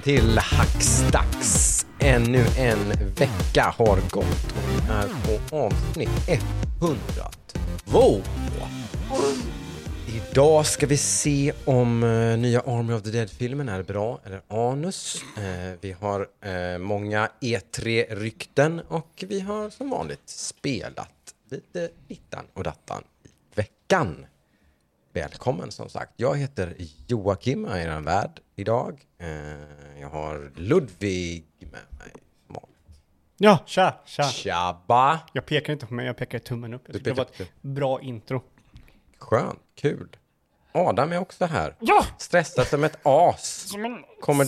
Välkommen till Hackstacks. Ännu en vecka har gått och vi är på avsnitt 102. Idag ska vi se om uh, nya Army of the Dead-filmen är bra eller anus. Uh, vi har uh, många E3-rykten och vi har som vanligt spelat lite dittan och dattan i veckan. Välkommen som sagt. Jag heter Joakim, jag är er värd idag. Jag har Ludvig med mig. Ja, tja, tja. Tjabba! Jag pekar inte på mig, jag pekar tummen upp. Jag tycker det var ett bra intro. Skönt, kul. Adam är också här. Ja! Stressad som ett as. Som en Kommer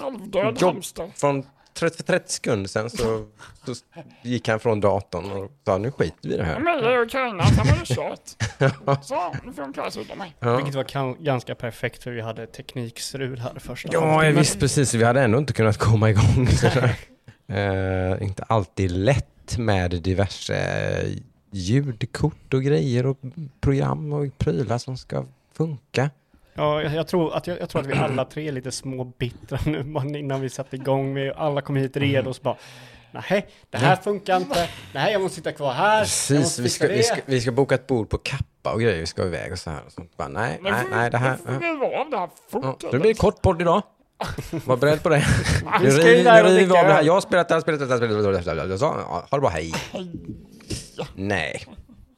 halvdöd jobb hamster. från 30, 30 sekunder sedan så, så gick han från datorn och sa nu skiter vi i det här. Men jag och Carina, han var ju kört. Så, nu får hon klara sig utan mig. Ja. Vilket var kan- ganska perfekt för vi hade teknikstrul här första Ja, jag visste precis. Vi hade ändå inte kunnat komma igång. Eh, inte alltid lätt med diverse ljudkort och grejer och program och prylar som ska funka. Ja, jag, jag, tror att, jag, jag tror att vi alla tre är lite små bittra nu innan vi satte igång. Vi alla kom hit redo och så bara Nej, det här funkar inte. Nej, jag måste sitta kvar här. Precis, vi ska, det. vi, ska, vi ska boka ett bord på Kappa och grejer. Vi ska iväg och så här. Och sånt. Bara, nej, Men nej, nej, det här... det här Ja, funkar det blir kort podd idag. Var beredd på det. Nu river vi av det här. Jag har spelat det här spelet, det här spelet, det här ha det bra, hej. Nej.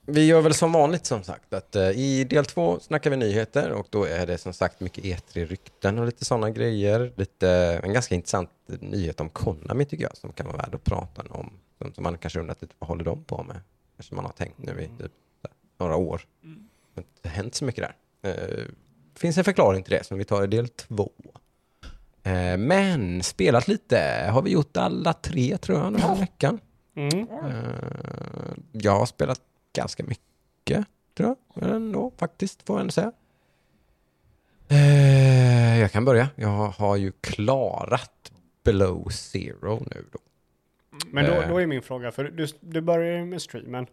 Vi gör väl som vanligt som sagt att eh, i del två snackar vi nyheter och då är det som sagt mycket E3-rykten och lite sådana grejer. Lite, en ganska intressant nyhet om Konami tycker jag som kan vara värd att prata om. Som, som man kanske undrat lite, vad håller de på med? Kanske man har tänkt nu i typ, så här, några år. Det har inte hänt så mycket där. Eh, finns en förklaring till det som vi tar i del två. Eh, men spelat lite har vi gjort alla tre tror jag den här veckan. Mm. Eh, jag har spelat ganska mycket, tror jag. Ändå, faktiskt, får jag ändå säga. Eh, jag kan börja. Jag har ju klarat below zero nu då. Men då, Eh. då är min fråga, för du, du började ju med streamen.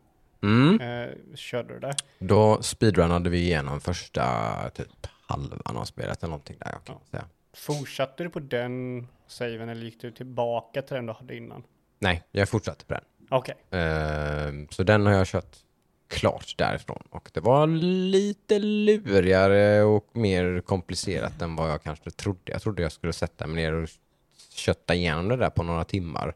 Mm. Eh, körde du det? Då speedrunnade vi igenom första typ halvan av spelet eller någonting där jag kan säga. Fortsatte du på den saven eller gick du tillbaka till den du hade innan? Nej, jag fortsatte på den. Okej. Ehm, så den har jag kört klart därifrån. Och det var lite lurigare och mer komplicerat än vad jag kanske trodde. Jag trodde jag skulle sätta mig ner och kötta igenom det där på några timmar.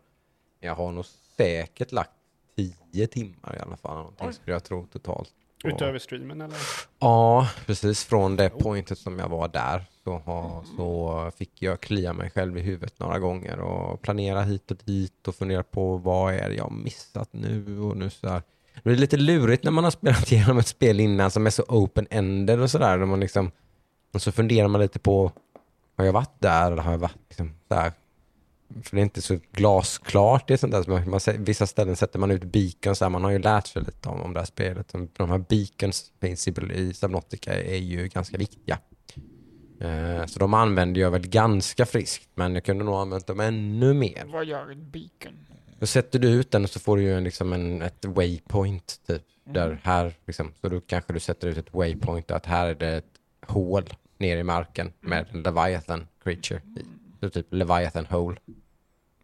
Jag har nog säkert lagt tio timmar i alla fall. Någonting skulle jag tro totalt. Utöver streamen eller? Ja, precis. Från det pointet som jag var där så, ha, så fick jag klia mig själv i huvudet några gånger och planera hit och dit och fundera på vad är det jag missat nu och nu så här. Det är lite lurigt när man har spelat igenom ett spel innan som är så open-ended och sådär. Och, liksom, och så funderar man lite på, har jag varit där eller har jag varit liksom där? För det är inte så glasklart. Det är sånt där man, man, vissa ställen sätter man ut beacons. Där. Man har ju lärt sig lite om, om det här spelet. De, de här beacons finns i, i Subnautica är ju ganska viktiga. Eh, så de använder jag väl ganska friskt. Men jag kunde nog använt dem ännu mer. Vad gör ett beacon? Då sätter du ut den så får du ju en, liksom en, ett waypoint typ. Där här liksom, så då kanske du sätter ut ett waypoint att här är det ett hål ner i marken med en Leviathan creature i. Så typ Leviathan hole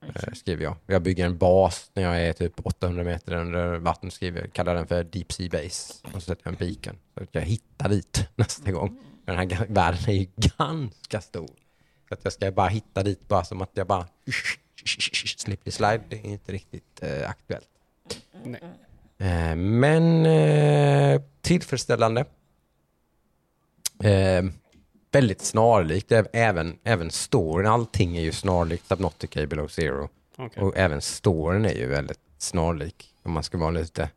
eh, skriver jag. Jag bygger en bas när jag är typ 800 meter under vatten skriver jag, kallar den för Deep Sea Base. Och så sätter jag en beacon. Så att jag hittar dit nästa gång. Den här världen är ju ganska stor. Så att jag ska bara hitta dit bara som att jag bara slipper slide. Det är inte riktigt eh, aktuellt. Eh, men eh, tillfredsställande. Eh, väldigt snarlikt. Även, även storyn, allting är ju snarlikt Subnautica i Below Zero. Okej. Och även storyn är ju väldigt snarlik. Om man ska vara lite...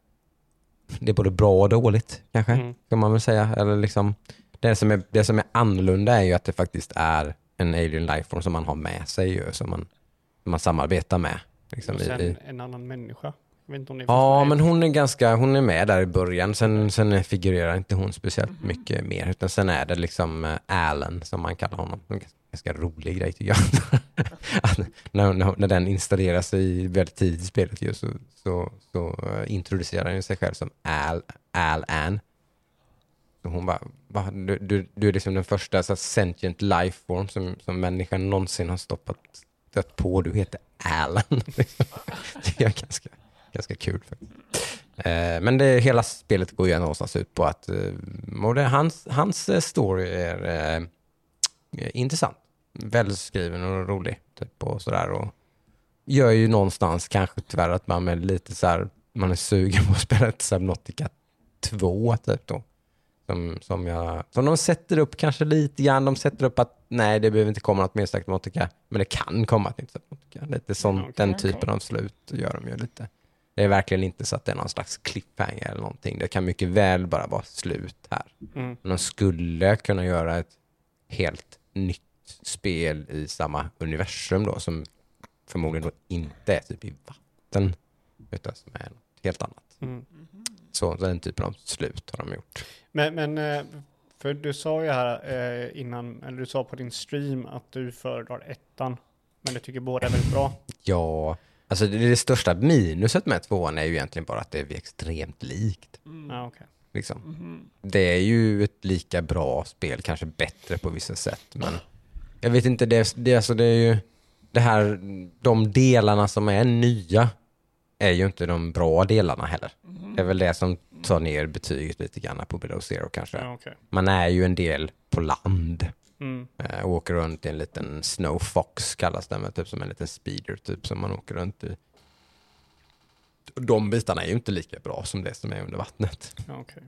Det är både bra och dåligt kanske, Mm. kan man väl säga. Eller liksom, det, som är, det som är annorlunda är ju att det faktiskt är en alien lifeform som man har med sig ju, som man, man samarbetar med. Liksom, Och sen i, en annan människa. Ja, men hon är ganska, hon är med där i början. Sen, sen figurerar inte hon speciellt mycket mer. Utan sen är det liksom eh, Alan som man kallar honom. En ganska, rolig grej tycker jag. Att när, när, när den installeras i väldigt tidigt i spelet ju, så, så, så eh, introducerar den sig själv som Al, Al Ann. Och hon bara, Va? Du, du, du är liksom den första så sentient life form som, som människan någonsin har stoppat stött på. Du heter Alan. det är ganska, ganska kul faktiskt. Eh, men det, hela spelet går ju någonstans ut på att eh, hans, hans eh, story är eh, intressant. Välskriven och rolig. Typ, och sådär. Och gör ju någonstans kanske tyvärr att man är lite så här, man är sugen på att spela ett Subnautica 2 typ då. Som, som, jag, som de sätter upp kanske lite grann. De sätter upp att nej, det behöver inte komma något mer Subnautica, men det kan komma ett nytt Subnautica. Lite sånt, Okej, den typen av slut gör de ju lite. Det är verkligen inte så att det är någon slags cliffhanger eller någonting. Det kan mycket väl bara vara slut här. Mm. Men de skulle kunna göra ett helt nytt spel i samma universum då, som förmodligen då inte är typ i vatten, utan som är något helt annat. Mm. Så den typen av slut har de gjort. Men, men eh, för du sa ju här eh, innan, eller du sa på din stream att du föredrar ettan, men du tycker båda är väldigt bra. Ja, alltså det, det största minuset med tvåan är ju egentligen bara att det är extremt likt. Ja, okej. Liksom. Det är ju ett lika bra spel, kanske bättre på vissa sätt, men jag vet inte, det, det, alltså det är ju det här, de delarna som är nya är ju inte de bra delarna heller. Det är väl det som tar ner betyget lite grann på Below Zero kanske. Ja, okej. Man är ju en del på land Mm. eh, och åker runt i en liten Snow Fox kallas den, typ som en liten speeder typ som man åker runt i. De bitarna är ju inte lika bra som det som är under vattnet. Ja, okej.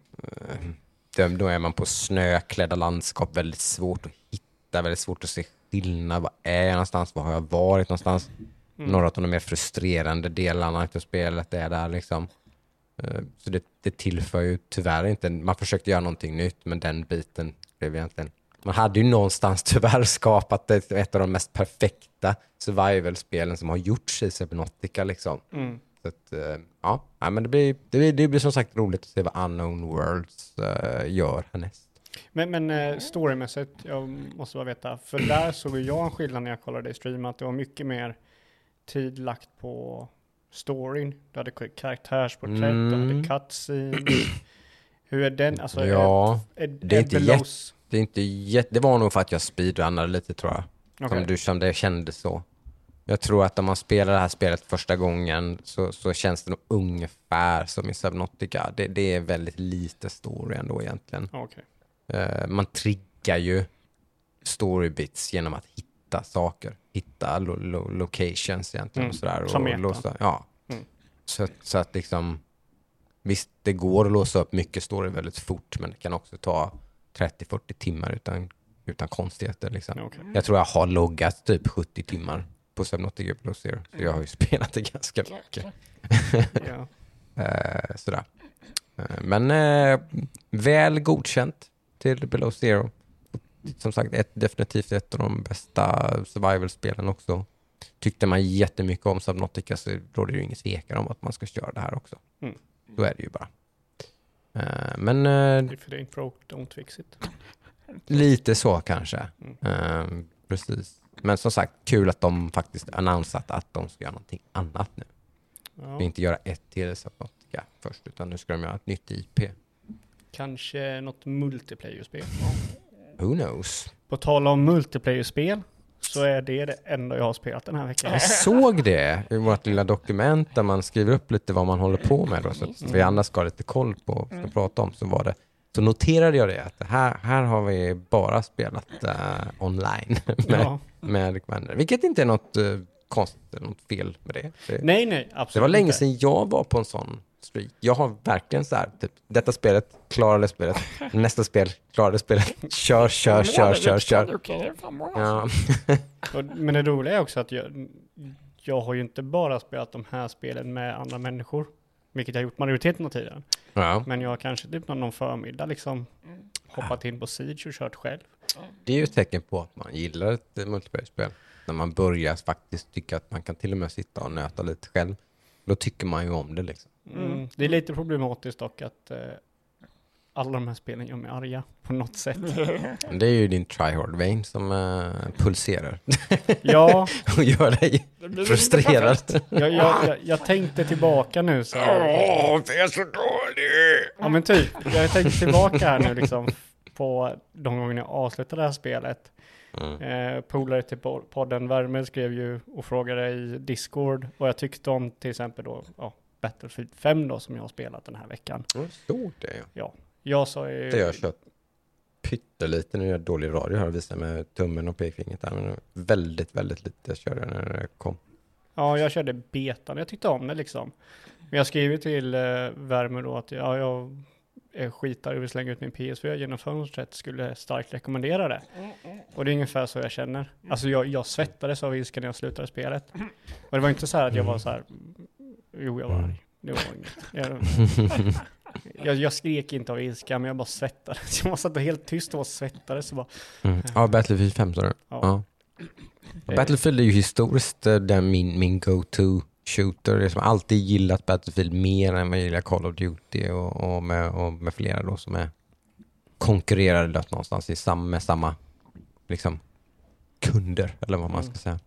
Eh, Då, är man på snöklädda landskap, väldigt svårt att hitta, väldigt svårt att se skillnad. Var är jag någonstans? Var har jag varit någonstans? Mm. Några av de mer frustrerande delarna av spelet är där liksom. Eh, Så det, det tillför ju tyvärr inte, man försökte göra någonting nytt men den biten blev egentligen, man hade ju någonstans tyvärr skapat ett, ett av de mest perfekta survival-spelen som har gjorts i Subnautica liksom. Mm. Så att, eh, ja, men det blir, det, blir, det blir som sagt roligt att se vad Unknown Worlds eh, gör härnäst. Men, men storymässigt, jag måste bara veta, för där såg jag en skillnad när jag kollade i stream, att det var mycket mer tid lagt på storyn. Du hade karaktärsporträtt, du Mm. hade cutscene. Hur är den? Alltså, ja, är, är, det är inte det, är inte jätte, det var nog för att jag speedrunnade lite tror jag. Okej. Som, du, som det kändes så. Jag tror att om man spelar det här spelet första gången så, så känns det nog ungefär som i Subnautica. Det, det är väldigt lite story ändå egentligen. Okej. Eh, man triggar ju storybits genom att hitta saker. Hitta lo, lo, locations egentligen Mm, och sådär. som i Och ettan. låsa, ja. Mm. Så, att- så att liksom, visst det går att låsa upp mycket story väldigt fort men det kan också ta 30-40 timmar utan, utan konstigheter. Liksom. Okej. Jag tror jag har loggat typ 70 timmar på Subnautica Plus Zero. Så jag har ju spelat det ganska mycket. Ja. Eh, sådär. Eh, men eh, väl godkänt till Below Zero. Som sagt, ett, definitivt ett av de bästa survival-spelen också. Tyckte man jättemycket om Subnautica så råder det ju ingen tvekan om att man ska köra det här också. Mm. Så är det ju bara. Eh, men eh, If it ain't broke, don't fix it. lite så kanske. Mm. Eh, precis. Men som sagt, kul att de faktiskt annonsat att de ska göra någonting annat nu. Ja. Inte göra ett till Subnautica först, utan nu ska de göra ett nytt IP. Kanske något multiplayer-spel. Who knows? På tal om multiplayer-spel så är det det enda jag har spelat den här veckan. Jag såg det i vårt lilla dokument där man skriver upp lite vad man håller på med då, så att vi andra ska ha lite koll på vad vi ska prata om. Så, var det, så noterade jag det, att här, här har vi bara spelat eh, online med, Ja. med vänner. Vilket inte är något uh, konstigt eller något fel med det. det. Nej, nej, absolut Det var länge sedan jag var på en sån streak. Jag har verkligen så här, typ, detta spelet, klarade spelet, nästa spel, klarade spelet, kör, kör, kör, kör, kör. Ja. Och- Men det roliga är också att jag, jag har ju inte bara spelat de här spelen med andra människor, vilket jag har gjort majoriteten av tiden. ja. Men jag har kanske typ någon, någon förmiddag liksom hoppat in på Siege och kört själv. Det är ju ett tecken på att man gillar ett multiplayer-spel. När man börjar faktiskt tycka att man kan till och med sitta och nöta lite själv. Då tycker man ju om det liksom. Mm. Det är lite problematiskt dock att eh, alla de här spelen gör mig arga på något sätt. Det är ju din tryhard vein som uh, pulserar Ja, och gör dig frustrerad. jag, jag, jag, jag tänkte tillbaka nu så här. Åh, det är så dåligt! Ja men typ, jag tänkte tillbaka här nu liksom på de gångerna jag avslutade det här spelet. Mm. Eh, polare till po- podden Värme skrev ju och frågade i Discord vad jag tyckte om till exempel då ja, Battlefield 5 då som jag har spelat den här veckan. Jag såg det. Ja. Jag sa ju... Det har jag kört pyttelite, nu är jag dålig radio här och visar med tummen och pekfingret där, men väldigt, väldigt lite körde jag när det kom. Ja, jag körde betan. Jag tyckte om det liksom. Men jag skrev ju till eh, Värme då att ja, jag är skitar och vill slänga ut min PS4 genom fönstret. Skulle starkt rekommendera det. Och det är ungefär så jag känner. Alltså jag, jag svettades av ilska när jag slutade spelet. Och det var inte så här att jag var så här. Jo, jag var arg. Det var inget. Jag, jag, jag skrek inte av ilska, men jag bara svettades. Jag var satt helt tyst och var svettades. Och bara, Mm. Ja, Battlefield 5 sa du? ja. Ja. Och Battlefield är ju historiskt eh, den min, min go-to shooter. Jag har alltid gillat Battlefield mer än vad jag gillar Call of Duty och, och, med, och med flera då som är konkurrerade någonstans i sam, med samma liksom kunder eller vad man ska säga.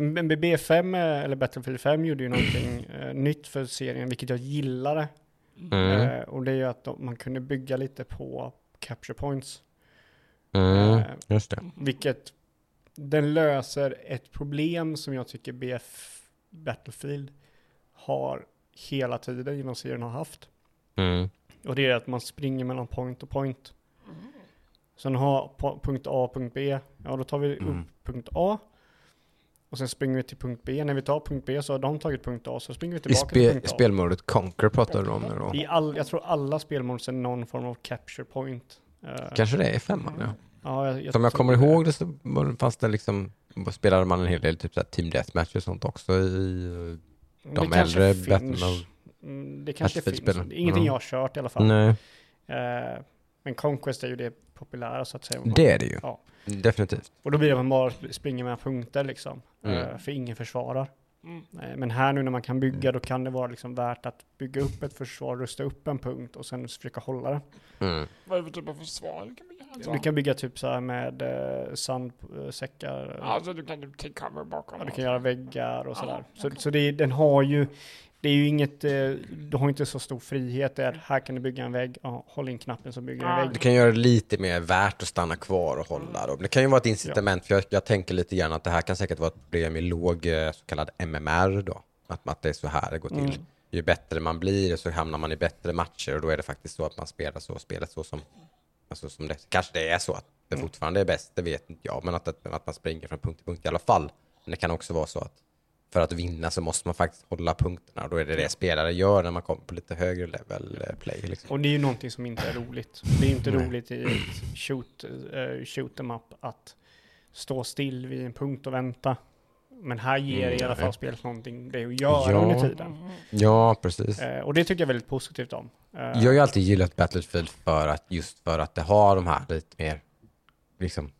Men BB5 eh, eller Battlefield 5 gjorde ju någonting eh, nytt för serien, vilket jag gillade. Mm. Eh, och det är ju att de, man kunde bygga lite på capture points. Mm. Eh, Just det. vilket den löser ett problem som jag tycker BF Battlefield har hela tiden genom serien har haft. Mm. Och det är att man springer mellan point och point. Så den har punkt A och punkt B. Ja, då tar vi Mm. upp punkt A. Och sen springer vi till punkt B. När vi tar punkt B så har de tagit punkt A. Så springer vi I tillbaka spe, till punkt A. spelmodet Conquer pratar du om nu då? I all, jag tror alla spelmod är någon form av capture point. Eh, Kanske det är femman ja. ja, jag, jag Som jag kommer det. ihåg det så det- fanns det liksom, spelade man en hel del typ så här team deathmatch och sånt också i Det de kanske äldre. Batman. Mm, det kanske finns. Det ingenting Ja. jag har kört i alla fall. Nej, Eh, men Conquest är ju det populära så att säga. det är det ju. Ja. Definitivt. Och då blir det att man bara springer med punkter liksom. Mm. Eh, för ingen försvarar. Mm. Eh, Men här nu när man kan bygga då kan det vara liksom värt att bygga upp ett försvar, rusta upp en punkt och sen försöka hålla det. Mm. Vad är det för typ av försvar du kan bygga? Alltså, Du kan bygga typ så här med eh, sandsäckar. alltså du kan typ take cover bakom. Ja, du kan göra väggar och sådär. Så, okej. så det, den har ju, det är ju inget, eh, du har inte så stor frihet där. Här kan du bygga en vägg, ja, håll in knappen så bygger du en Ja. vägg. Du kan göra det lite mer värt att stanna kvar och hålla. Då. Det kan ju vara ett incitament, för jag, jag tänker lite grann att det här kan säkert vara ett problem i låg eh, så kallad MMR då. Att, att det är så här det går till. Mm. Ju bättre man blir så hamnar man i bättre matcher och då är det faktiskt så att man spelar så, spelet så som, alltså som det. Kanske det är så att det Mm. fortfarande är bäst, det vet inte jag, men att, att, att man springer från punkt till punkt i alla fall. Men det kan också vara så att för att vinna så måste man faktiskt hålla punkterna och då är det det spelare gör när man kommer på lite högre level eh, play. Liksom. Och det är ju någonting som inte är roligt. Det är ju inte roligt i ett shoot, uh, shoot em up att stå still vid en punkt och vänta. Men här ger Mm, i alla fall spelet någonting det att göra Ja. under tiden. Mm. Ja, precis. Eh, och det tycker jag väldigt positivt om. Eh, Jag har ju alltid gillat Battlefield för att just för att det har de här lite mer, liksom,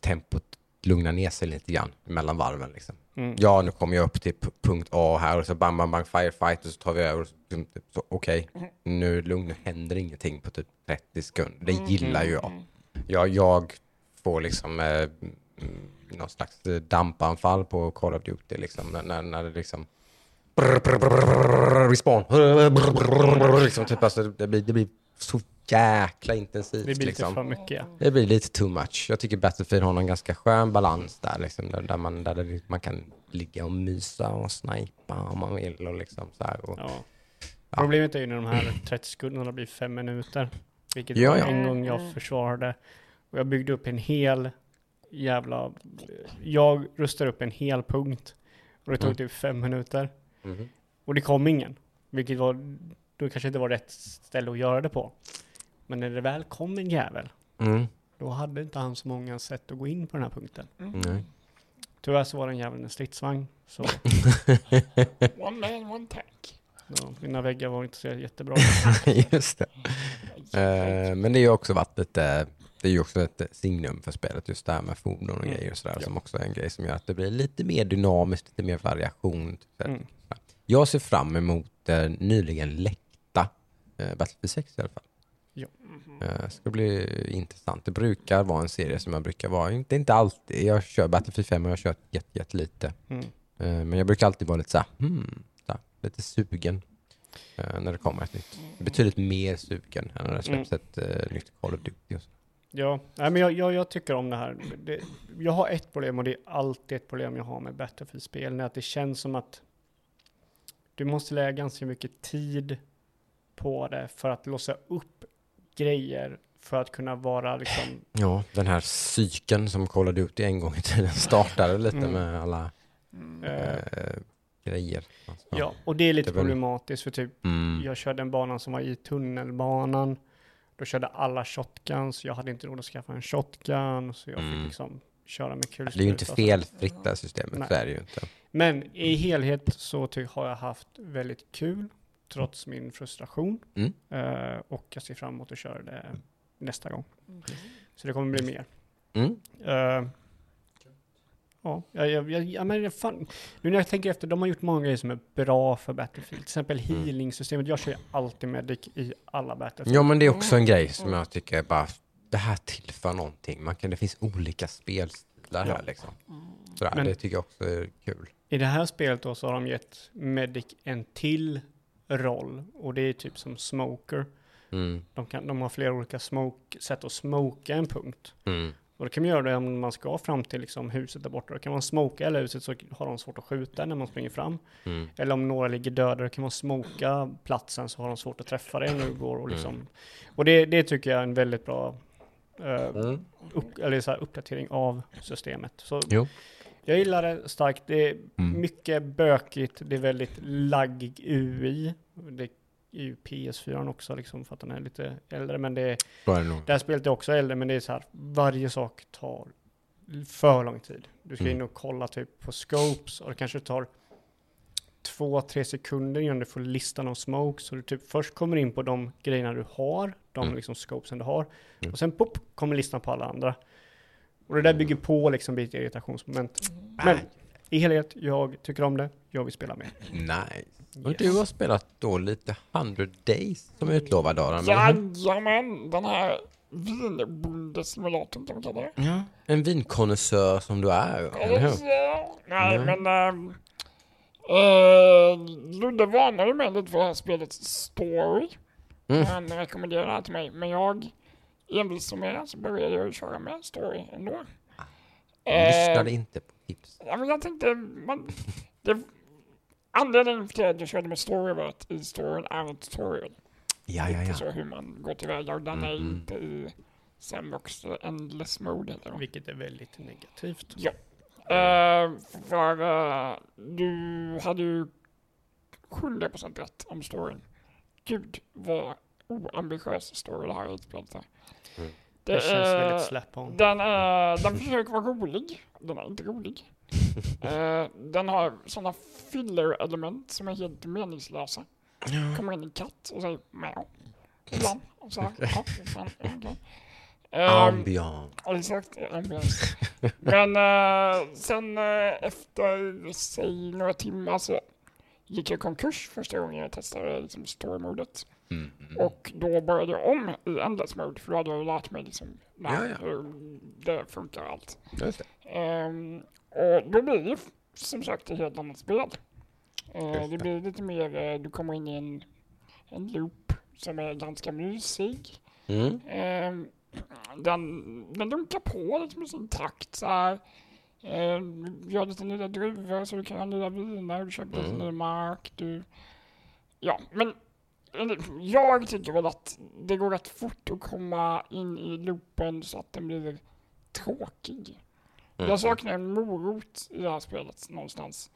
tempot lugnar ner sig lite grann mellan varven liksom. Mm. Ja, nu kommer jag upp till punkt A här och så bang, bang, bang, firefight och så tar vi över. och så- Så, Okej, nu är det lugnt, nu händer ingenting på typ 30 sekunder. Det gillar ju jag. Jag, jag får liksom eh, mm, någon slags eh, dampanfall på Call of Duty liksom, när, när, det liksom respawn. Liksom, typ, alltså, det, blir, det blir så jäkla intensivt. Det blir lite liksom. för mycket. Ja. Det blir lite too much. Jag tycker Battlefield har en ganska skön balans där, liksom, där, där, man, där man kan ligga och mysa och snipa om man vill. Och liksom, så här, och, Ja. Problemet är ju när de här 30 sekunderna blir fem minuter. Vilket Ja, ja. en gång jag försvarade. Och jag byggde upp en hel jävla... Jag rustade upp en hel punkt. Och det tog Mm. typ fem minuter. Mhm. Och det kom ingen. Vilket var... Då kanske inte var rätt ställe att göra det på. Men när det väl kom en jävel. mm. Då hade inte han så många sätt att gå in på den här punkten. Nej. Tyvärr så var den jäveln en stridsvagn. Så One man, one tank. ja, mina väggar var inte så jättebra. Just det. Eh, men det har ju också varit lite, det är ju också ett signum för spelet, just det här med fordon och Mm. grejer och sådär, Ja. som också är en grej som gör att det blir lite mer dynamiskt, lite mer variation. Typ. Mm. Jag ser fram emot eh, nyligen läckta eh, Battlefield 6 i alla fall. Ja. Eh, ska bli intressant. Det brukar vara en serie som jag brukar vara, inte, inte alltid, jag kör Battlefield 5 och jag har kört jätte, jättelite. Mm. Eh, men jag brukar alltid vara lite så här, hmm, så här, lite sugen eh, när det kommer ett nytt. Betydligt mer sugen än när det släpps ett eh, nytt Call of Duty. Och så. Ja, nej, men jag, jag, jag tycker om det här. Det, jag har ett problem och det är alltid ett problem jag har med Battlefield-spel. Det är att det känns som att du måste lägga ganska mycket tid på det för att låsa upp grejer för att kunna vara liksom, Ja, den här cykeln som Call of Duty en gång i tiden startade lite Mm. med alla eh, eh, grejer. Alltså, ja, och det är lite det problematiskt för typ Mm. Jag körde en bana som var i tunnelbanan. Då körde alla shotguns. Jag hade inte råd att skaffa en shotgun. Så jag Mm. fick liksom köra med kulspruta. Det är ju inte felfritt det här systemet, Nej. så är det ju inte. Men i helhet så har jag haft väldigt kul. Trots min frustration. Mm. Eh, och jag ser fram emot att köra det nästa gång. Så det kommer bli mer. Mm. Eh, ja, jag, jag, jag, men fan, nu när jag tänker efter, de har gjort många grejer som är bra för Battlefield. Till exempel Mm. healing-systemet. Jag kör ju alltid medic i alla Battlefield. Ja, men det är också en grej som jag tycker är bara, det här tillför någonting. Man kan, det finns olika spelstilar Ja. här liksom. Sådär, Men- det tycker jag också är kul. I det här spelet då så har de gett Medic en till roll och det är typ som Smoker. Mm. De, kan, de har flera olika smoke, sätt att smoka en punkt. Mm. Och då kan man göra det om man ska fram till liksom huset där borta. Då kan man smoka hela huset så har de svårt att skjuta när man springer fram. Mm. Eller om några ligger döda, då kan man smoka platsen så har de svårt att träffa dig när du går och liksom. Mm. Och det, det tycker jag är en väldigt bra eh, Mm. upp, eller så här uppdatering av systemet. Så Jo. Jag gillar det starkt. Det är Mm. mycket bökigt. Det är väldigt laggig UI. Det är ju PS4 också liksom för att den är lite äldre. Men det, är, det här spelet är också äldre men det är så här. Varje sak tar för lång tid. Du ska Mm. in och kolla typ på scopes och det kanske tar två, tre sekunder innan du får listan av smokes. Så du typ först kommer in på de grejerna du har, de Mm. liksom scopesen du har. Mm. Och sen pop, kommer listan på alla andra. Och det där bygger på liksom lite irritationsmoment. Men i helhet, jag tycker om det. Jag vill spela mer. Nej. Och du har spelat då lite 100 Days som utlovad Aron. eller hur? Jajamän, den här vinbondesimulatorn kan man kalla det. Ja. En vinkonnässör som du är, eller hur? Nej, Mm. men... ähm, eh, Ludde varnade mig lite för det här spelets story. Mm. Han rekommenderade det här till mig, men jag envis som jag är så började jag köra med story ändå. Jag Eh, lyssnade inte på tips. Ja, men jag tänkte, man, det, anledningen till att jag körde med story var att i storyn är en tutorial. Ja, ja, Inte ja. så hur man går tillväga och den är Mhm. inte i Sandbox endless mode heller. Vilket är väldigt negativt. Eh, för eh, du hade ju 100% rätt om storyn. Gud vad oambitiös story det här utspelet är. Mm. Det, känns är- väldigt slap-on. Den, är, den försöker vara rolig. Den är inte rolig. Eh, den har sådana filler-element som är helt meningslösa. Kommer in en katt och säger mjau. Ibland. Och så här, ja, fan. Ehm, Ambiance. Exakt, ambiance. Men eh, sen eh, efter, säg några timmar så gick jag konkurs första gången jag testade liksom, story-modet. Mm. Och då började jag om i endless mode för då hade jag lärt mig liksom, Ja, ja. hur det funkar allt. Just det. Ehm, och då blir det som sagt ett helt annat spel. Eh, Just det det. blir lite mer, eh, du kommer in i en, en loop som är ganska mysig. Mm. Ehm, den, den dunkar på lite med sin takt så här. Ehm, gör lite nya druvor så du kan ha nya viner, du köper lite Mm. ny mark. Du... Ja, men jag tycker väl att det går rätt fort att komma in i loopen så att den blir tråkig. Mm. Jag saknar en morot i det här spelet någonstans.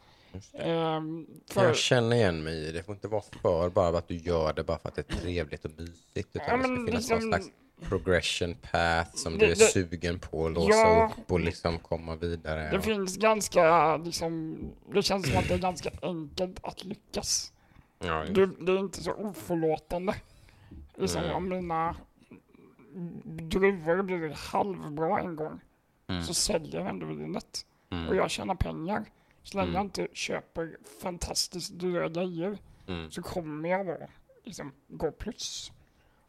Ehm, för, Jag känner igen mig i det. Får inte vara för bara att du gör det bara för att det är trevligt och mysigt. Utan ja, det ska finnas någon liksom, slags progression path som Det- du är det- sugen på att låsa Ja. upp och liksom komma vidare. Det och- finns ganska, liksom, det känns som att det är ganska enkelt att lyckas. Ja, Det, det är inte så oförlåtande. Mm. om mina druvor blir halvbra en gång Mm. så säljer jag ändå vinet. Mm. Och jag tjänar pengar. Så länge Mm. jag inte köper fantastiskt dyra grejer Mm. så kommer jag då liksom gå plus.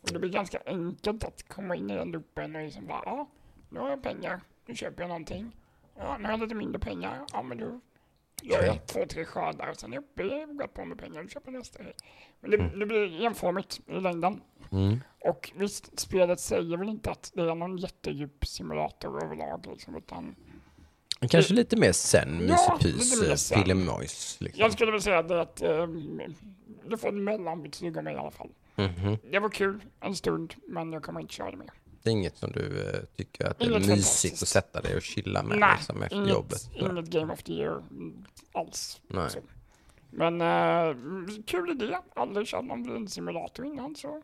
Och det blir ganska enkelt att komma in i den loopen och liksom bara, ja, nu har jag pengar, nu köper jag någonting. Ja, nu har jag lite mindre pengar, ja men då jag två, tre skördar och sen är jag uppe i gott på med pengar och köper nästa grej. Men det, det blir enformigt i längden. Mm. Och visst, spelet säger väl inte att det är någon jättedjup simulator överlag liksom, utan Kanske lite mer sen, Ja, mysepys, mer eh, zen. pillemojs. Liksom. jag skulle väl säga det att eh, det får ett mellanbetyg av mig i alla fall. Mhm. Det var kul en stund, men jag kommer inte köra det mer. Det är inget som du eh, tycker att det är mysigt att sätta dig och chilla med Nej, liksom, efter inget, jobbet? Nej. inget Game of the Year mm, alls. Nej. Så. Men eh, kul idé. Aldrig kört någon bilsimulator innan så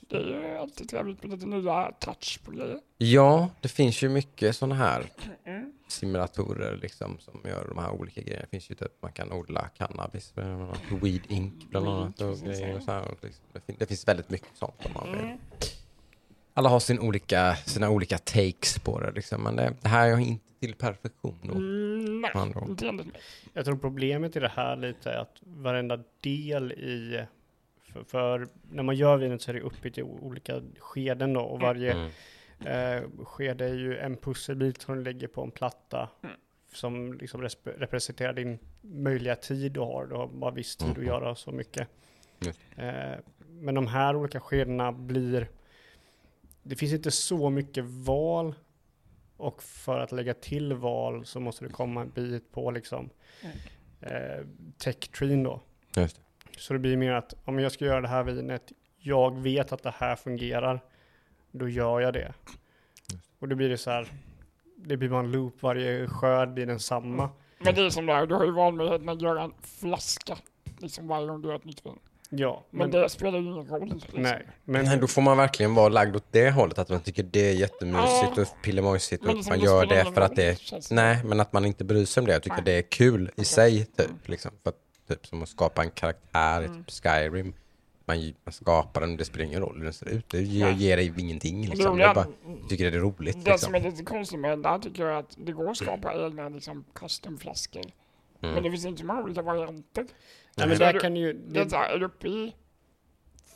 det är ju alltid trevligt med lite nya touch på grejer. Ja, det finns ju mycket sådana här Mm. simulatorer liksom, som gör de här olika grejerna. Det finns ju typ, man kan odla cannabis, Weed Inc bland annat. Och och här, och liksom, det, fin- det finns väldigt mycket sånt. Om man vill. Mm. Alla har sin olika, sina olika takes på det. Liksom. Men det, det här är inte till perfektion. Då. Mm, nej. Jag tror problemet i det här lite är att varenda del i för, för när man gör vinet så är det uppbyggt i olika skeden då och varje Mm. eh, skede är ju en pusselbit som du lägger på en platta Mm. som liksom resp- representerar din möjliga tid du har. Du har bara viss tid Mhm. att göra så mycket. Eh, men de här olika skedena blir det finns inte så mycket val och för att lägga till val så måste det komma en bit på liksom Mm. eh, tech-treen då. Just det. Så det blir mer att om jag ska göra det här vinet, jag vet att det här fungerar, då gör jag det. Och då blir det så här, det blir bara en loop, varje skörd blir densamma. Men det är som det här, du har ju valmöjligheten att göra en flaska liksom varje gång du gör ett nytt vin. Ja, Men, men, det spelar ju ingen roll. Liksom. nej. Men, Nej, då får man verkligen vara lagd åt det hållet, att man tycker det är jättemysigt Ja. och pillemojsigt och liksom, man gör det för att det det. Nej, men att man inte bryr sig om det. Jag tycker Nej. det är kul i Okej. sig, Mm. typ. Liksom, för att, typ som att skapa en karaktär i Mm. typ Skyrim. Man, man skapar den, det spelar ingen roll hur den ser ut. Det ger, ger dig ingenting. Och det Liksom. roliga- Jag bara tycker det är roligt. Det Liksom. som är lite konstigt med det där tycker jag är att det går att skapa egna liksom, custom-flaskor. Men det Mm. finns inte så många olika varianter. Ja, men där kan ju, Det här, är uppe i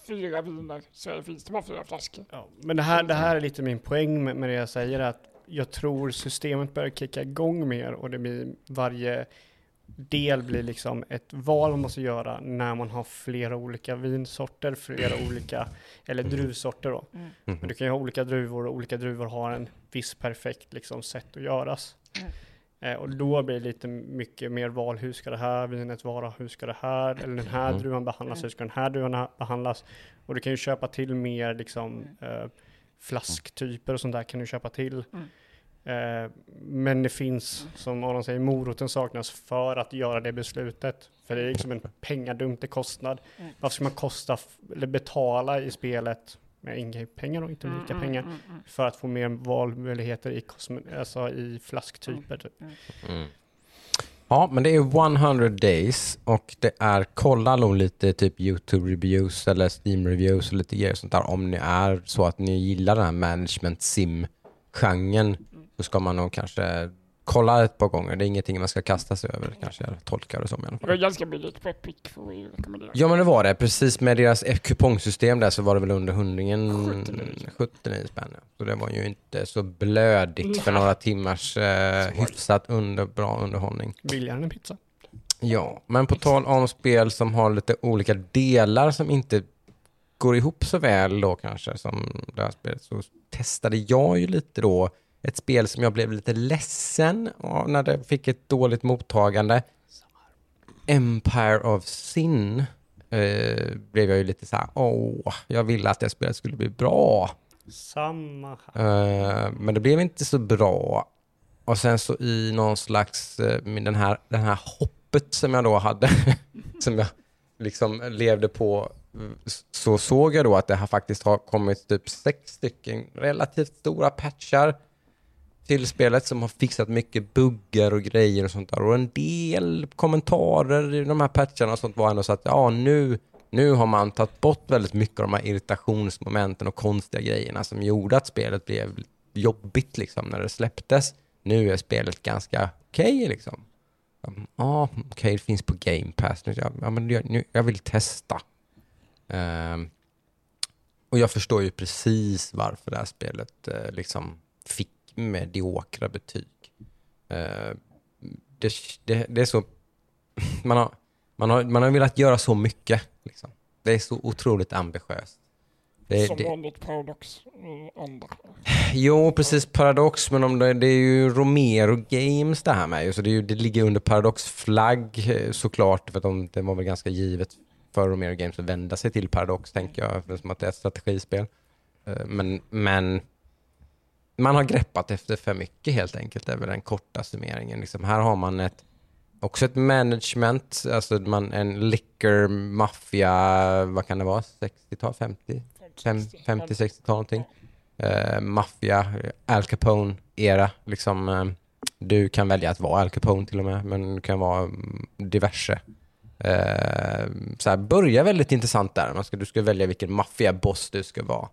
fyra viner så finns det bara fyra flaskor. ja, men det här, det här är lite min poäng med, med det jag säger, att jag tror systemet börjar kicka igång mer och det blir varje del blir liksom ett val man måste göra när man har flera olika vinsorter, flera olika, eller druvsorter då. Mm. Men Mhm. du kan ju ha olika druvor och olika druvor har en viss perfekt liksom, sätt att göras. Mm. Eh, och då blir det lite mycket mer val. Hur ska det här vinet vara? Hur ska det här, eller den här Mm. druvan behandlas? Hur ska den här druvan ha- behandlas? Och du kan ju köpa till mer liksom eh, flasktyper och sånt där kan du köpa till. Mm. Eh, men det finns, som Aron säger, moroten saknas för att göra det beslutet. För det är liksom en pengadump kostnad. Mm. Varför ska man kosta, eller betala i spelet med ingame-pengar och inte lika pengar Mm, mm, för att få mer valmöjligheter i, alltså i flasktyper? Typ. Mm. Ja, men det är 100 days och det är kolla nog lite typ YouTube reviews eller Steam reviews och lite grejer och sånt där. Om ni är så att ni gillar den här management sim-genren så ska man nog kanske kolla ett par gånger. Det är ingenting man ska kasta sig över kanske. Jag tolkar det som i alla Det var fall. ganska billigt på Epic rekommendera. Ja men det var det. Precis med deras kupongsystem där så var det väl under hundringen 79. 79 spänn. ja. Så det var ju inte så blödigt för några timmars eh, hyfsat under, bra underhållning. Billigare än en pizza. Ja, men på tal om spel som har lite olika delar som inte går ihop så väl då kanske som det här spelet så testade jag ju lite då ett spel som jag blev lite ledsen när det fick ett dåligt mottagande. Empire of Sin eh, blev jag ju lite så här, åh, jag ville att det spelet skulle bli bra. Samma. Eh, men det blev inte så bra. Och sen så i någon slags, eh, med den här, den här hoppet som jag då hade, som jag liksom levde på, eh, så såg jag då att det här faktiskt har kommit typ sex stycken relativt stora patchar till spelet som har fixat mycket buggar och grejer och sånt där. Och en del kommentarer i de här patcharna och sånt var ändå så att ja, nu, nu har man tagit bort väldigt mycket av de här irritationsmomenten och konstiga grejerna som gjorde att spelet blev jobbigt liksom när det släpptes. Nu är spelet ganska okej liksom. Ja, okej, det finns på Game Pass. Nu, ja, men jag, nu, jag vill testa. Um, Och jag förstår ju precis varför det här spelet eh, liksom fick mediokra betyg. Eh, det, det, det är så... Man har, man, har, man har velat göra så mycket. Liksom. Det är så otroligt ambitiöst. Det, Som det, vanligt Paradox eh, andra. Jo, precis. Paradox, men om det, det är ju Romero Games det här med. Så det, är ju, det ligger under Paradox-flagg eh, såklart, för att de, det var väl ganska givet för Romero Games att vända sig till Paradox, tänker jag, eftersom att det är ett strategispel. Men, men man har greppat efter för mycket helt enkelt, det är väl den korta summeringen. Liksom, här har man ett, också ett management, alltså man, en liquor, maffia, vad kan det vara, 60-tal, 50? Fem- 50-60-tal någonting. Eh, maffia, Al Capone-era. Liksom, eh, du kan välja att vara Al Capone till och med, men du kan vara mm, diverse. Eh, så här, börja väldigt intressant där. Man ska, du ska välja vilken maffiaboss du ska vara.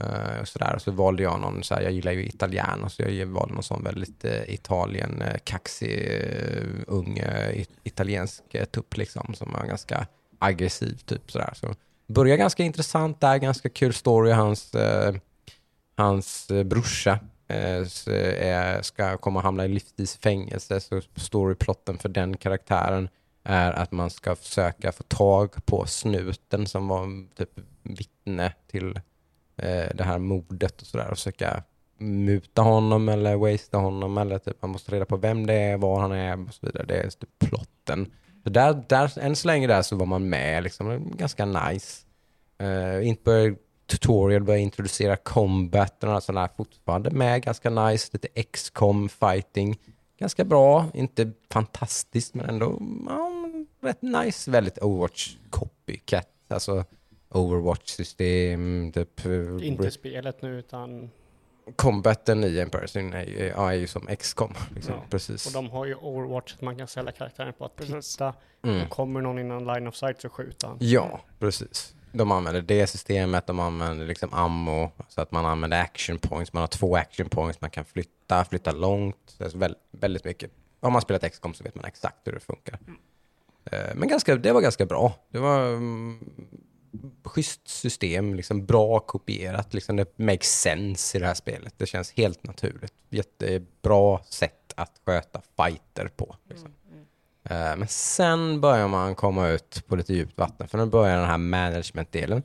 Eh, och sådär. Och så valde jag någon, så här, jag gillar ju italienare, så jag valde någon sån väldigt eh, Italien-kaxig, eh, eh, ung it- italiensk tupp liksom, som var ganska aggressiv typ sådär. Så börjar ganska intressant där, ganska kul story. Hans, eh, hans brorsa eh, är, ska komma och hamna i livstidsfängelse, så storyplotten för den karaktären är att man ska försöka få tag på snuten som var typ vittne till eh, det här mordet och sådär och försöka muta honom eller wastea honom eller typ man måste reda på vem det är, var han är och så vidare. Det är typ plotten. Så där, där, än så länge där så var man med liksom, ganska nice. Uh, inte börja tutorial, börja introducera combat och sådana här fortfarande med, ganska nice. Lite X-com fighting. Ganska bra, inte fantastiskt men ändå ja, rätt nice. Väldigt Overwatch copycat. Alltså Overwatch-system, typ eh, Inte spelet nu utan, combaten i person är, ju- ja, är ju som XCOM. Liksom. Ja, Precis. och de har ju Overwatch, att man kan ställa karaktären på att Precis. titta. Mm. Och kommer någon innan line of sight så skjuter han. Ja, precis. De använder det systemet, de använder liksom ammo, så att man använder action points. Man har två action points, man kan flytta, flytta långt. Det är så väldigt, mycket. Har man spelat XCOM så vet man exakt hur det funkar. Eh, Men ganska, det var ganska bra. Det var mm, schysst system, liksom bra kopierat. Liksom det makes sense i det här spelet. Det känns helt naturligt. Jättebra sätt att sköta fighter på. Liksom. Eh, Men sen börjar man komma ut på lite djupt vatten, för nu börjar den här management-delen.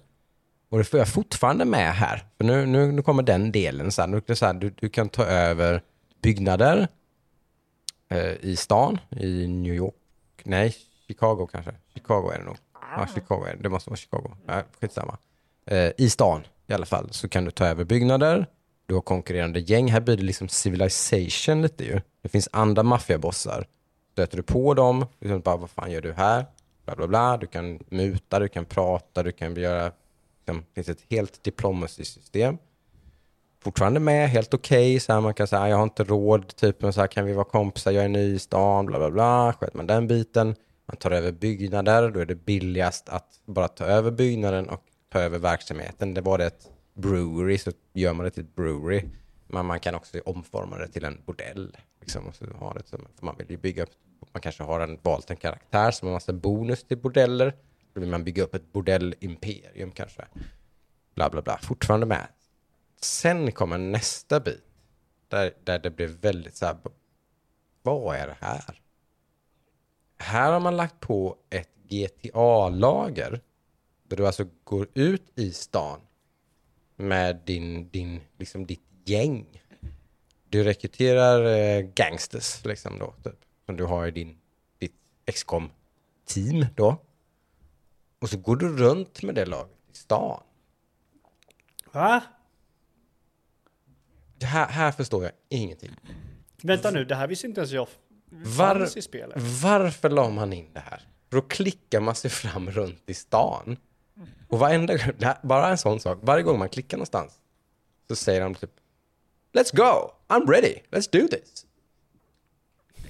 Och det får jag fortfarande med här, för nu, nu, nu kommer den delen. Nu, är det så här, du, du kan ta över byggnader eh, i stan, i New York, nej, Chicago kanske. Chicago är det nog. Ja, Chicago är det. Det måste vara Chicago. Ja, skitsamma. Eh, I stan i alla fall så kan du ta över byggnader. Du har konkurrerande gäng. Här blir det liksom civilization lite ju. Det finns andra maffiabossar. Stöter du på dem, liksom bara vad fan gör du här? Bla bla bla. Du kan muta, du kan prata, du kan göra... Liksom, det finns ett helt diplomacy-system. Fortfarande med, helt okej. så här man kan säga, jag har inte råd, typ, men så här, kan vi vara kompisar, jag är ny i stan, bla bla bla. Sköter man den biten. Man tar över byggnader, då är det billigast att bara ta över byggnaden och ta över verksamheten. Det var det ett brewery så gör man det till ett brewery. Men man kan också omforma det till en bordell. Liksom, och så ha det för man vill ju bygga upp, man kanske har en, valt en karaktär som har massa bonus till bordeller. Då vill man bygga upp ett bordellimperium kanske. Bla bla bla, fortfarande med. Sen kommer nästa bit. Där, där det blir väldigt så här, vad är det här? Här har man lagt på ett GTA-lager. Där du alltså går ut i stan med din, din, liksom ditt gäng. Du rekryterar eh, gangsters liksom då, typ. Som du har i din, ditt XCOM-team då. Och så går du runt med det laget i stan. Va? Det här, här förstår jag ingenting. Vänta nu, det här visste inte ens jag Var, varför la man in det här? Då klickar man sig fram runt i stan. Och varenda det här- bara en sån sak, varje gång man klickar någonstans så säger de typ Let's go, I'm ready, let's do this.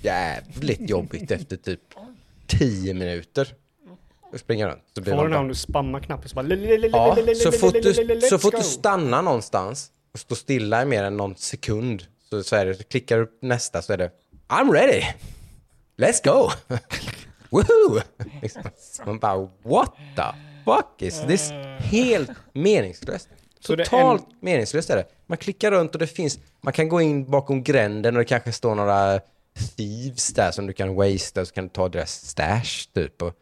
Jävligt jobbigt efter typ 10 minuter. Och springa runt. Så blir Får du bara- när du spammar knappen så bara... Ja, så fort du, så fort du stannar någonstans och står stilla i mer än någon sekund så, så är det, klickar du på nästa så är det I'm ready! Let's go! Woohoo! Liksom. Man bara what the fuck is this? Helt meningslöst. Så det är Totalt meningslöst är det. Man klickar runt och det finns, man kan gå in bakom gränden och det kanske står några thieves där som du kan wastea och så kan du ta deras stash typ. Och,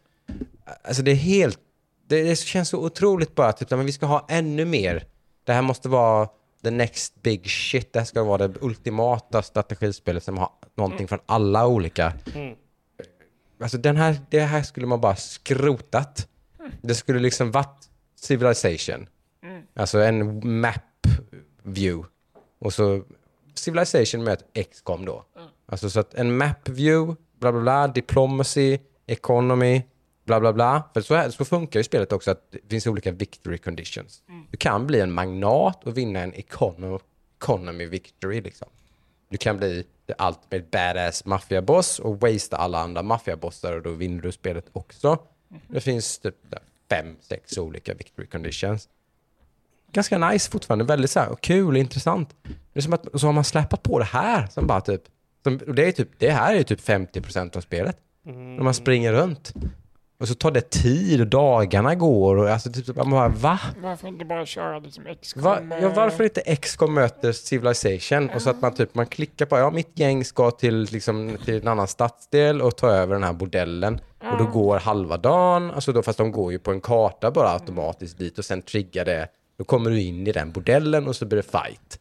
alltså det är helt, det, det känns så otroligt bara typ, men vi ska ha ännu mer. Det här måste vara the next big shit. Det här ska vara det ultimata strategispelet som har någonting från alla olika. Mm. Alltså den här, det här skulle man bara skrotat. Det skulle liksom varit Civilization. Alltså en map view. Och så Civilization med ett XCOM då. Alltså så att en map view, bla bla bla, diplomacy, economy, bla bla bla. För så, här, så funkar ju spelet också att det finns olika victory conditions. Du kan bli en magnat och vinna en economy, economy victory liksom. Du kan bli the ultimate badass maffiaboss och wastea alla andra maffiabossar och då vinner du spelet också. Det finns typ fem, sex olika victory conditions. Ganska nice fortfarande, väldigt så här, och kul och intressant. Det är som att så har man släpat på det här som bara typ, som, och det, är typ det här är ju typ 50% av spelet. När man springer runt. Och så tar det tid och dagarna går och alltså typ, man bara va? Varför inte bara köra liksom XCOM? Va? Ja, varför inte XCOM möter Civilization? Och så att man typ man klickar på, ja mitt gäng ska till, liksom, till en annan stadsdel och ta över den här bordellen. Och då går halva dagen, alltså då, fast de går ju på en karta bara automatiskt dit och sen triggar det. Då kommer du in i den bordellen och så blir det fight.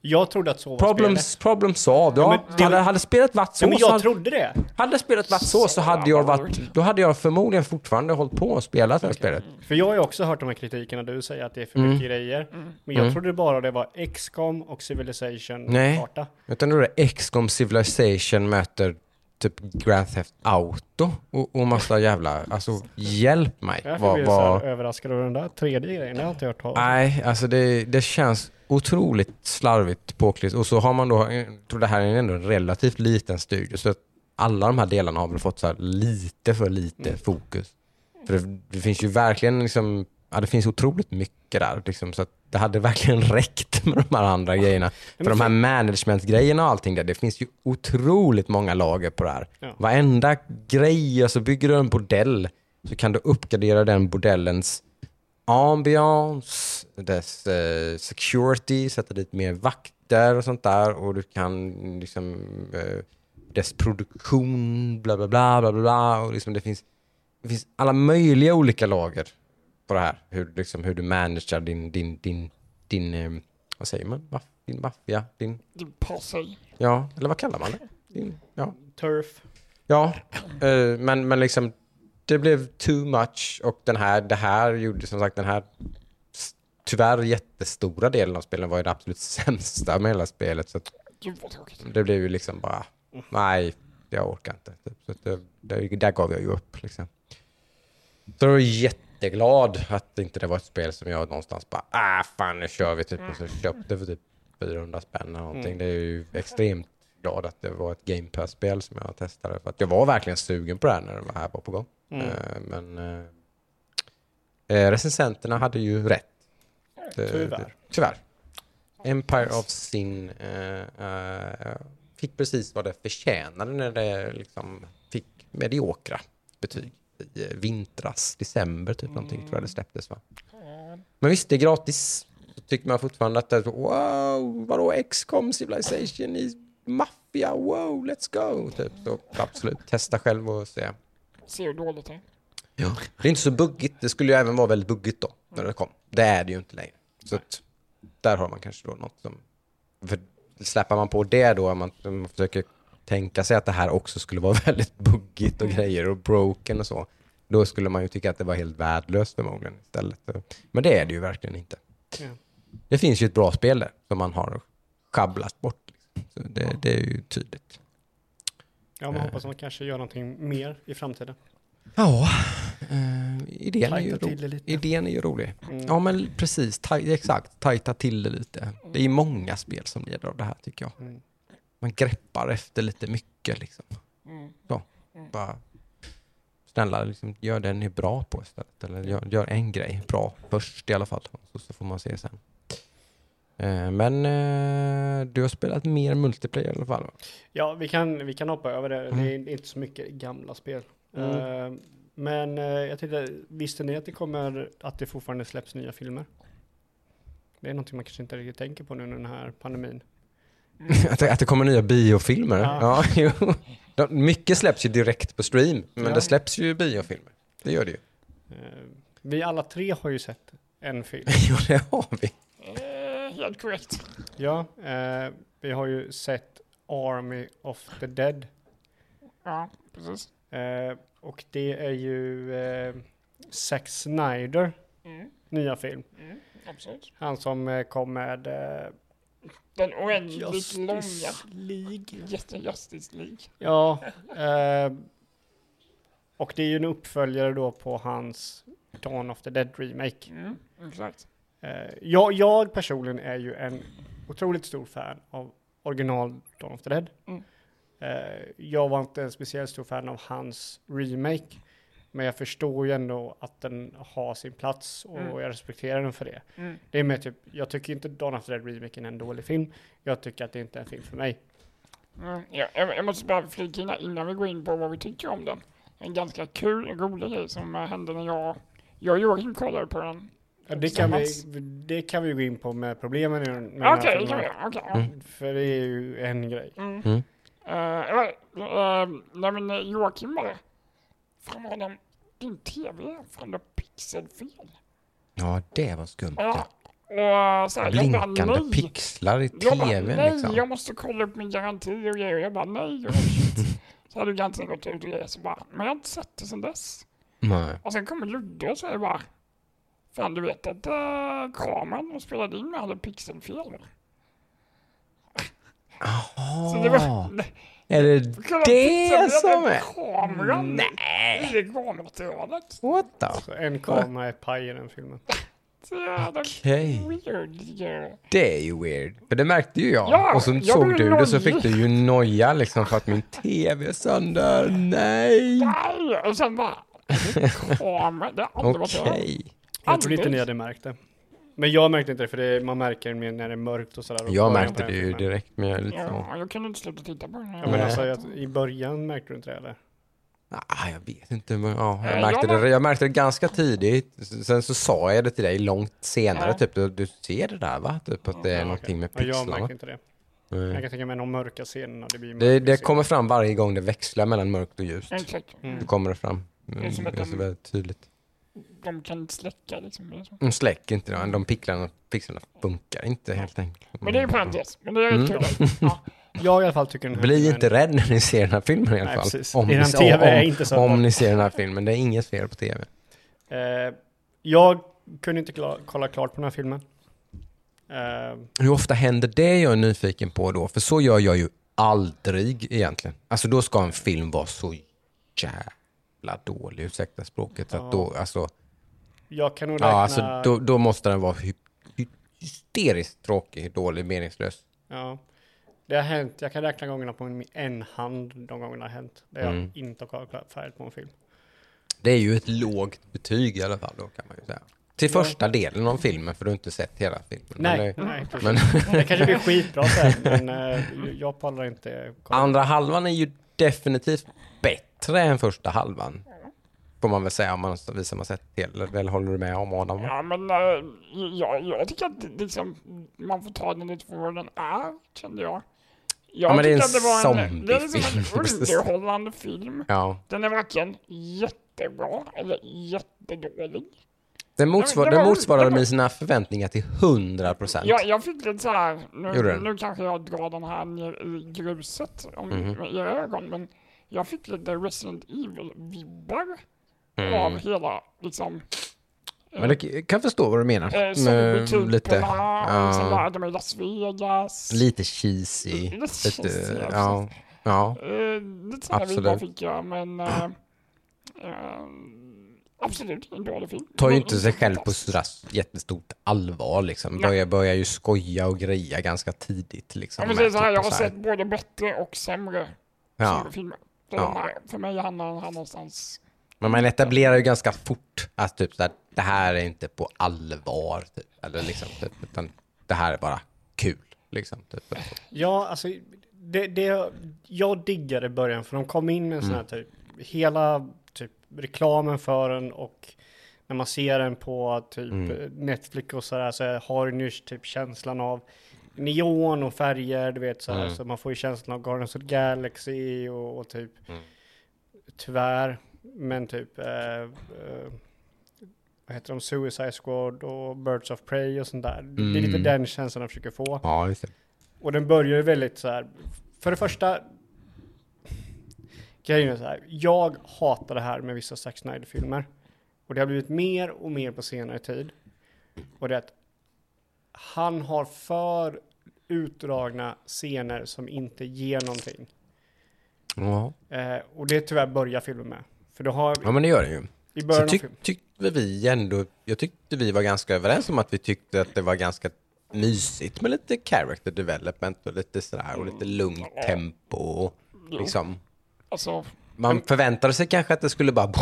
Jag trodde att så var Problems, spelet. problem solved. Ja, men det- hade, hade spelet varit så, Ja, men så jag hade, trodde det. hade spelet varit så så hade jag varit, då hade jag förmodligen fortfarande hållit på och spelat det här spelet. För jag har ju också hört de här kritikerna du säger att det är för Mm. mycket grejer. Men jag trodde bara det var XCOM och Civilization Nej. karta. Utan då är det XCOM Civilization möter typ Grand Theft Auto och, och massa jävla, alltså hjälp mig. Jag så här överraskad av den där tredje grejen. Det har inte hört talas. Nej, alltså det, det känns otroligt slarvigt påklistrat. Och så har man då, jag tror det här är ändå en relativt liten studio, så att alla de här delarna har väl fått så lite för lite fokus. För det, det finns ju verkligen liksom, ja det finns otroligt mycket där liksom, så det hade verkligen räckt med de här andra grejerna. För de här management-grejerna och allting där, det finns ju otroligt många lager på det här. Ja. Varenda grej, alltså bygger du en bordell så kan du uppgradera den bordellens ambiance, dess eh, security, sätta dit mer vakter och sånt där och du kan liksom eh, dess produktion, bla bla bla bla bla, och liksom det finns, det finns alla möjliga olika lager på det här. Hur, liksom, hur du managerar din, din, din, din eh, vad säger man, Maff, din maffia, din, Du passar. ja, eller vad kallar man det? Din, ja. Turf. Ja, eh, men, men liksom det blev too much och den här, det här gjorde som sagt den här tyvärr jättestora delen av spelen var ju det absolut sämsta med hela spelet. Så det blev ju liksom bara, nej, jag orkar inte. Så det, det, där gav jag ju upp liksom. Så jag var jätteglad att inte det var ett spel som jag någonstans bara, ah fan nu kör vi typ. Och så köpte för typ 400 spänn eller någonting. Det är ju extremt glad att det var ett Game Pass-spel som jag testade. För att jag var verkligen sugen på det här när det här var på gång. Mm. Eh, men eh, recensenterna hade ju rätt. Det- Tyvärr. det- Tyvärr. Empire of Sin eh, eh, fick precis vad det förtjänade när det liksom fick mediokra betyg i eh, vintras, december typ någonting tror jag det släpptes va. Men visst, det är gratis. Så tycker man fortfarande att det är så, wow, vadå XCOM Civilization i Mafia, wow, let's go. Typ. Så absolut, testa själv och se. Ser hur dåligt det är. Ja. Det är inte så buggigt. Det skulle ju även vara väldigt buggigt då, när det kom. Det är det ju inte längre. Så att, där har man kanske då något som... För släpper man på det då, man, man försöker tänka sig att det här också skulle vara väldigt buggigt och grejer och broken och så, då skulle man ju tycka att det var helt värdelöst förmodligen istället. Men det är det ju verkligen inte. Ja. Det finns ju ett bra spel där som man har schabblat bort. Så det, det är ju tydligt. Ja, man hoppas att man kanske gör någonting mer i framtiden. Ja, eh, idén, är ju ro- idén är ju rolig. Mm. Ja men precis, taj- exakt, tajta till det lite. Det är många spel som lider av det här tycker jag. Mm. Man greppar efter lite mycket liksom. Mm. Bara, snälla, liksom, gör det ni är bra på istället. Eller gör, gör en grej bra först i alla fall. Så, så får man se sen. Eh, men eh, du har spelat mer multiplayer i alla fall va? Ja, vi kan, vi kan hoppa över det. Mm. Det är inte så mycket gamla spel. Mm. Men eh, jag tänkte, visste ni att det kommer, att det fortfarande släpps nya filmer? Det är någonting man kanske inte riktigt tänker på nu under den här pandemin. Att det, att det kommer nya biofilmer? Ja. Ja. jo. De, mycket släpps ju direkt på stream, men Ja. det släpps ju biofilmer. Det gör det ju. Eh, vi alla tre har ju sett en film. Ja, det har vi. Eh, helt korrekt. Ja, eh, vi har ju sett Army of the Dead. Ja, precis. Och det är ju eh, Zack Snyder Mm, nya film. mm, absolut. Han som eh, kom med eh, Den oändligt långa League. Jätte Justice League. Ja, eh, och det är ju en uppföljare då på hans Dawn of the Dead Remake. Mm, exakt. Eh, jag, jag personligen är ju en otroligt stor fan av original Dawn of the Dead. Mm. Eh, jag var inte en speciellt stor fan av hans remake. Men jag förstår ju ändå att den har sin plats och Mm. jag respekterar den för det. Mm. Det är med typ, jag tycker inte Dawn of the Dead remaken är en dålig film. Jag tycker att det inte är en film för mig. Mm, ja, jag, jag måste bara flika in innan vi går in på vad vi tycker om den. En ganska kul, rolig grej som eh, hände när jag, jag och Joakim kollade på den. Ja, det, kan vi, det kan vi gå in på med problemen Okej, den det här kan vi. Mm. För det är ju en grej. Mm. Eh, eh, nej men eh, Joakim bara, fan Adam, din tv från pixelfel. Ja, det var skumt. Ja, och så här, bara, Blinkande nej. pixlar i Jag bara, tvn nej, liksom. jag måste kolla upp min garanti och grejer. Jag bara, nej, och. Så hade garantin gått ut och grejer, så bara, men jag har inte sett det sedan dess. Nej. Och sen kommer Ludde och säger bara, fan du vet att äh, kameran de spelade in med hade pixelfel va? Så det var, Jaha. Är det Kolla, det som med är... Kameran Nej. i reklammaterialet. What the? Så en kamera är paj i den filmen. Okej. weird. ja. Det är ju weird. För det märkte ju jag. Ja, och så jag såg du det så fick du ju noja liksom för att min tv är sönder. Nej. Nej, och sen bara, kamera, det har aldrig varit Okej. Jag tror inte ni hade märkt det. Men jag märkte inte det, för det, man märker det mer när det är mörkt och sådär. och Jag märkte det ju direkt men jag lite så... Ja, jag kunde inte sluta titta på den. Ja, men Nej. alltså, jag, i början märkte du inte det eller? Ah, jag vet inte. Men, ja, jag, märkte jag det, jag märkte det ganska tidigt. Sen så sa jag det till dig långt senare. Ja. Typ, du, du ser det där va? Typ att det är Ja, någonting med okej. Ja, jag pixlarna. märkte inte det. Jag Nej. kan tänka mig de mörka scenerna. Det, blir Det, det kommer fram varje gång det växlar mellan mörkt och ljust. Exakt. Mm. Då kommer det fram. Mm, Det är som att det är så de- väldigt tydligt. De kan inte släcka liksom. eller så. De släcker inte det. De pixlarna, pixlarna funkar inte helt enkelt. Men det är ju parentes. Men det är Mm. kul. Ja. Jag i alla fall tycker den här Bli filmen- inte rädd när ni ser den här filmen i alla Nej, fall. Om, ni, TV är om, inte så om bra. ni ser den här filmen. Det är inget fel på tv. Eh, jag kunde inte kla- kolla klart på den här filmen. Eh, Hur ofta händer det jag är nyfiken på då? För så gör jag ju aldrig egentligen. Alltså då ska en film vara så jävla dålig, ursäkta språket. så Att Ja. då, alltså, jag kan nog räkna... ja, alltså, då, då måste den vara hy- hy- hysteriskt tråkig, dålig, meningslös. Ja. Det har hänt, jag kan räkna gångerna på en, en hand de gångerna det har hänt. Det jag Mm. inte har kollat färdigt på en film. Det är ju ett lågt betyg i alla fall då kan man ju säga. Till första delen av filmen för du har inte sett hela filmen. Nej, Men det, nej. men Det kanske blir skitbra sen, men eh, jag pallar inte kolla. andra halvan är ju definitivt bättre än första halvan. Får man väl säga om man visar man sett hela. Eller håller du med om Adam? ja, men äh, jag, jag tycker att liksom, man får ta den lite för vad den är, kände jag. Jag Ja, men det är en att det var en, det är liksom zombiefilm. en underhållande film. Ja. Den är varken jättebra eller jättedålig. Den, motsvar, det var- den motsvarade det var- mina förväntningar till 100 procent. Jag, jag fick lite så här, nu, nu kanske jag drar den här ner i gruset om, Mhm. med era ögon, men jag fick lite Resident Evil-vibbar av Mm. hela, liksom, Men jag kan förstå vad du menar. eh, lite, och sen ja, lite cheesy. Lite Lite, cheesy, ja, ja. Eh, lite sådana Absolut. vibbar fick jag, men eh, eh, absolut en dålig film. Tar ju inte sig själv på sådär jättestort allvar liksom. Nej. Börjar, börjar ju skoja och greja ganska tidigt liksom. Ja, men det är så här, typ jag har så här- sett både bättre och sämre Ja. filmer. Ja. här, för mig hamnar den här någonstans. Men man etablerar ju ganska fort att typ så här, det här är inte på allvar. Typ. Eller liksom, typ, utan det här är bara kul. Liksom, typ. Ja, alltså det, det, jag diggade i början för de kom in med en sån här Mm. typ, hela typ reklamen för den och när man ser den på typ Mm. Netflix och sådär så har den ju typ känslan av neon och färger, du vet såhär, Mm. så man får ju känslan av Guardians of Galaxy och, och typ Mm. tyvärr, men typ eh, eh, vad heter de, Suicide Squad och Birds of Prey och sånt där. Det är lite Mm. den känslan jag försöker få. Ja, just det. Och den börjar ju väldigt så här. För det första. Grejen är så här. Jag hatar det här med vissa Zack Snyder-filmer. Och det har blivit mer och mer på senare tid. Och det är att han har för utdragna scener som inte ger någonting. Ja. Eh, och det tyvärr börjar filmen med. För då har ja, men det gör det ju. i Så början av tyck, tyckte vi ändå, jag tyckte vi var ganska överens om att vi tyckte att det var ganska mysigt med lite character development och lite sådär och lite lugnt tempo och liksom. alltså, Man förväntade sig kanske att det skulle bara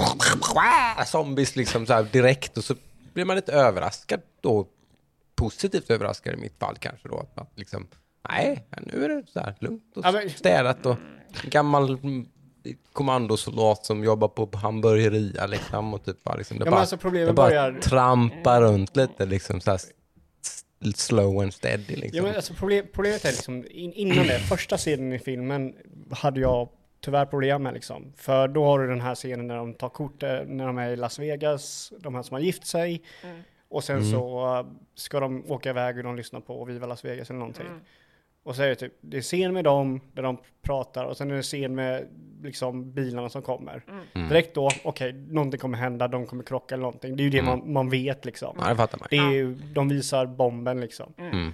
zombies liksom så direkt och så blir man lite överraskad då. Positivt överraskad i mitt fall kanske då. Att liksom, nej, nu är det så här lugnt och städat och gammal mm, kommandosoldat som jobbar på hamburgeria liksom och typ bara liksom, det Ja, bara, alltså det bara börjar- trampar runt lite liksom så här slow and steady liksom. Ja, men alltså problem, problemet är liksom, in, innan det, första scenen i filmen hade jag tyvärr problem med liksom. För då har du den här scenen när de tar kort, eh, när de är i Las Vegas, de här som har gift sig. Mm. Och sen Mm. så uh, ska de åka iväg och de lyssnar på Viva Las Vegas eller någonting. mm, Och så är det typ, det är scen med dem, där de pratar, och sen är det scen med liksom bilarna som kommer. Mm. Direkt då, okej, någonting kommer hända, de kommer krocka eller någonting. Det är ju det Mm. man, man vet liksom. Ja, det fattar man. Det är ju, de visar bomben liksom. Mm.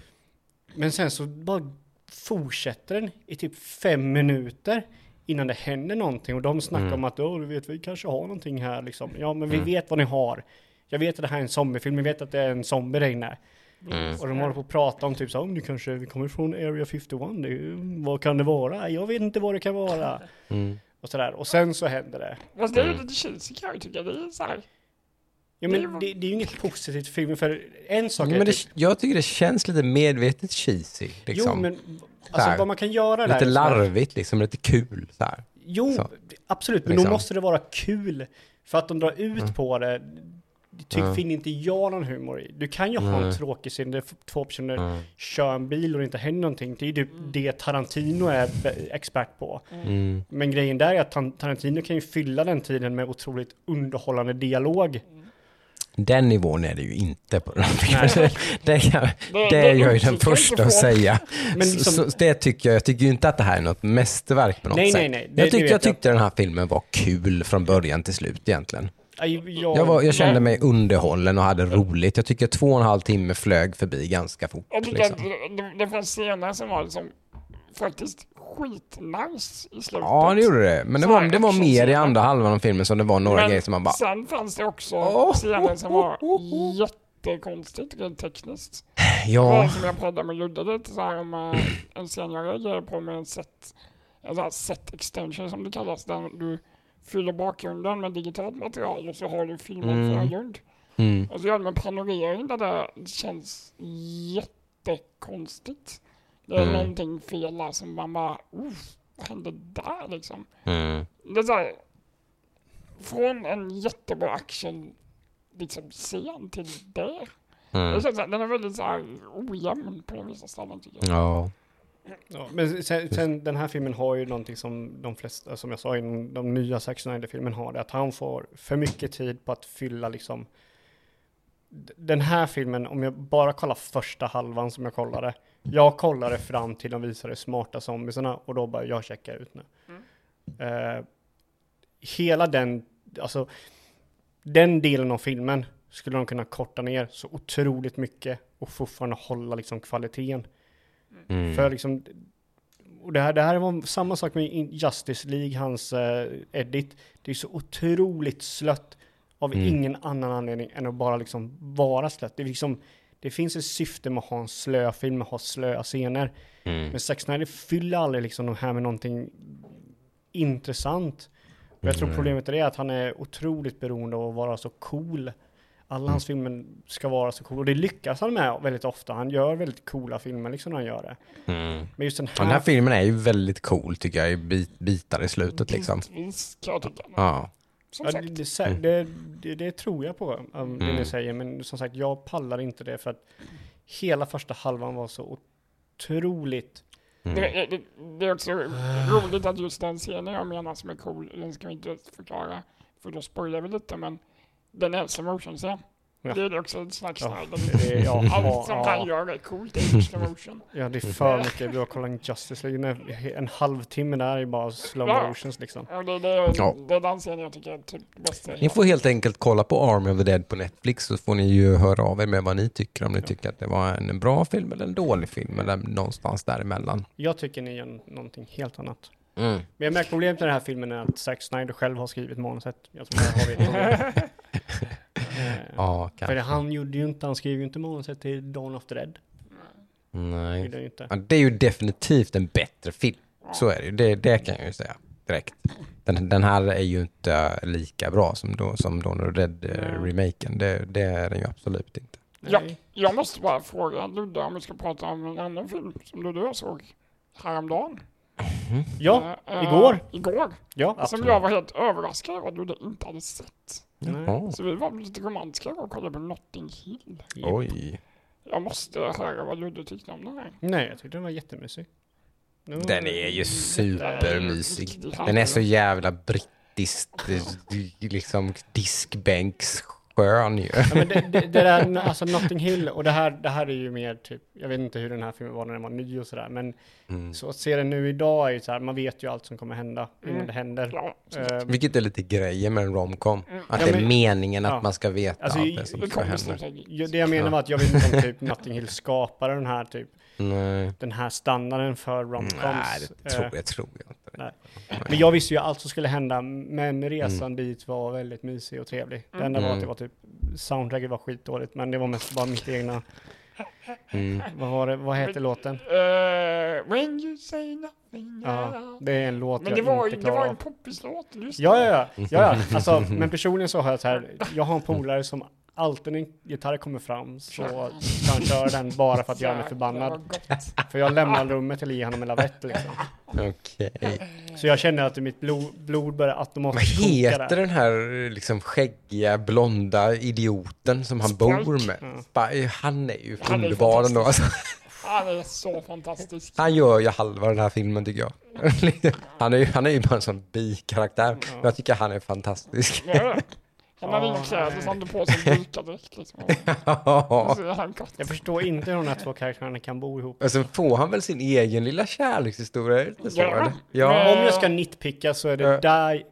Men sen så bara fortsätter den i typ fem minuter innan det händer någonting och de snackar Mm. om att oh, du vet, vi kanske har någonting här liksom. Ja, men vi Mm. vet vad ni har. Jag vet att det här är en zombiefilm, jag vet att det är en zombie där inne. Mm. Och de håller på att prata om typ så, om du kanske, vi kommer från Area 51, det, är vad kan det vara? Jag vet inte vad det kan vara. Mm. Och sådär, och sen så händer det. Fast det är ju Mm. lite cheesy kan jag tycka. Det är så här, Ja men ju- det, det är ju inget positivt film, för en sak är men det, typ, jag tycker det känns lite medvetet cheesy. Liksom. Jo men, alltså här, vad man kan göra där lite är så här- larvigt, liksom, lite kul. Så här. Jo, Så. absolut, men Liksom. då måste det vara kul. För att de drar ut Mm. på det, ty, Mm. finner inte jag någon humor i. Du kan ju ha en tråkig scen där två personer Mm. kör en bil och det inte händer någonting. Det är ju typ det Tarantino är expert på. Mm. Men grejen där är att Tarantino kan ju fylla den tiden med otroligt underhållande dialog. Den nivån är det ju inte på den filmen. Det, kan- det, det är jag ju den första att säga. Men så, liksom, så det tycker jag, jag tycker ju inte att det här är något mästerverk på något Nej, sätt. nej, nej, det- jag, tyckte, jag. tyckte den här filmen var kul från början till slut egentligen. Jag, Jag, var, jag kände mig underhållen och hade roligt. Jag tycker två och en halv timme flög förbi ganska fort. Jag tycker Liksom. att det, det, det fanns scener som var liksom faktiskt skitnice i slutet. Ja, det gjorde det. Men det Så var, det var mer i andra halvan av filmen som det var några Men grejer som man bara... Sen fanns det också scener som var oh, oh, oh. jättekonstigt rent tekniskt. Det var Ja, som jag pratade med Ludde lite så här om eh, en scen jag reagerade på med en set, en set extension som det kallas, där du fyller bakgrunden med digitalt material och så har du filmen Mm. förgrund. mm, Och så gör de en panorering där det känns jättekonstigt. Det är Mm. någonting fel där som man bara, uff, vad hände där liksom? mm, Det är så här, från en jättebra action liksom scen till det. Det mm. känns, så här- den är väldigt så här ojämn på vissa ställen tycker jag. Ja. Ja, men sen, sen den här filmen har ju någonting som de flesta, som jag sa, inom de nya Zack Snyder-filmen har det, att han får för mycket tid på att fylla liksom den här filmen, om jag bara kollar första halvan som jag kollade, jag kollade fram till de visade smarta zombiesarna och då bara, jag checkar ut nu. Eh, hela den, alltså den delen av filmen skulle de kunna korta ner så otroligt mycket och fortfarande hålla liksom kvaliteten. Mm. För liksom, och det här, det här var samma sak med Justice League, hans eh, edit. Det är så otroligt slött av Mm. ingen annan anledning än att bara liksom vara slött. Det, är liksom, det finns ett syfte med att ha en slö film, att ha slöa scener. Mm. Men Zack Snyder fyller aldrig liksom de här med någonting intressant. Och jag tror Mm. problemet är det att han är otroligt beroende av att vara så cool. Alla hans filmer ska vara så cool och det lyckas han med väldigt ofta. Han gör väldigt coola filmer liksom när han gör det. Mm. Men just den här, Den här filmen är ju väldigt cool tycker jag i bit, bitar i slutet liksom. Bitvis kan jag tycka. Ja. som Ja, sagt. det, det, Mm. det, det, det tror jag på, um, det Mm. ni säger. Men som sagt, jag pallar inte det för att hela första halvan var så otroligt... Mm. Det, det, det är också roligt att just den scenen jag menar som är cool, den ska vi inte förklara, för då spoilar vi lite, men den är slow motion scen. Ja. Det är också ett slags Ja, det, ja, Allt som ja, han ja, gör är coolt, det är slow motion. ja, det är för mycket. Du har kollat Justice League, en halvtimme där är bara slow Ja. motions liksom. Och det, det, Ja. det är den scenen jag tycker är typ det bästa. Ni får helt enkelt kolla på Army of the Dead på Netflix så får ni ju höra av er med vad ni tycker. Om ni tycker att det var en bra film eller en dålig film eller någonstans däremellan. Jag tycker ni gör någonting helt annat. Mm. Men jag märker problemet med den här filmen är att Zack Snyder själv har skrivit manuset. Jag tror jag har det. Eh, Ja, För kanske. han gjorde ju inte, han skrev ju inte manuset till Dawn of the Dead. Det Nej. ju inte. Ja, det är ju definitivt en bättre film. Så är det ju. Det, det kan jag ju säga direkt. Den, den här är ju inte lika bra som, då, som Dawn of the Dead-remaken. Det, det är den ju absolut inte. Ja. Jag måste bara fråga Ludde om vi ska prata om en annan film som Ludde och jag såg häromdagen. Ja, Eh, eh, igår. Igår. Ja, Som absolut. jag var helt överraskad över att Ludde inte hade sett. Nej. Så vi var lite romantiska och kollade på Notting Hill. Oj. Jag måste höra vad Ludde tyckte om den här. Nej, jag tyckte den var jättemysig. Den var- Den är ju supermysig. Den är så jävla brittiskt, liksom diskbänksskön ju. Ja, men det, det, det där, alltså Notting Hill, och det här, det här är ju mer typ, jag vet inte hur den här filmen var när den var ny och sådär, men Mm. så att se den nu idag är ju så här, man vet ju allt som kommer hända innan Mm. det händer. Ja, Eh, Vilket är lite grejen med en romcom. Mm. Att Ja, det är men- meningen att ja. man ska veta Alltså, allt det som ska kommer hända. det jag menar var att jag vet inte om typ Notting Hill skapade den här typ, Nej, den här standarden för romcoms. Nej det, tror, det tror jag inte. Nej. Men jag visste ju allt som skulle hända, men resan Mm. dit var väldigt mysig och trevlig. Det Mm. enda var att Mm. det var typ, soundtracket var skitdåligt, men det var mest bara mitt egna, Mm. vad var det, vad heter låten? Eh, when you say nothing Ja, det är en låt Men jag det var, inte det klarar var en poppislåt, just Ja, det. ja, ja, ja, ja. Alltså, men personligen så har jag så här, jag har en polare som alltid när en gitarr kommer fram så han kör den bara för att göra mig förbannad. För jag lämnar rummet eller ger honom en lavett liksom. Okej. Så jag känner att mitt blod, blod börjar automatiskt koka heter där. den här liksom skäggiga, blonda idioten som han Spike. bor med? Ja. Spike, Han är ju Han underbar ändå. Alltså. Han är så fantastisk. Han gör ju halva den här filmen tycker jag. Han är ju, han är ju bara en sån bikaraktär. Ja. Jag tycker han är fantastisk. Ja. Han hade inga Ja, kläder så han tog på sig en dykardräkt liksom. Jag förstår inte hur de här två karaktärerna kan bo ihop. Och sen får han väl sin egen lilla kärlekshistoria, är det inte så Ja. Ja. Om jag ska nitpicka så är det Ja. där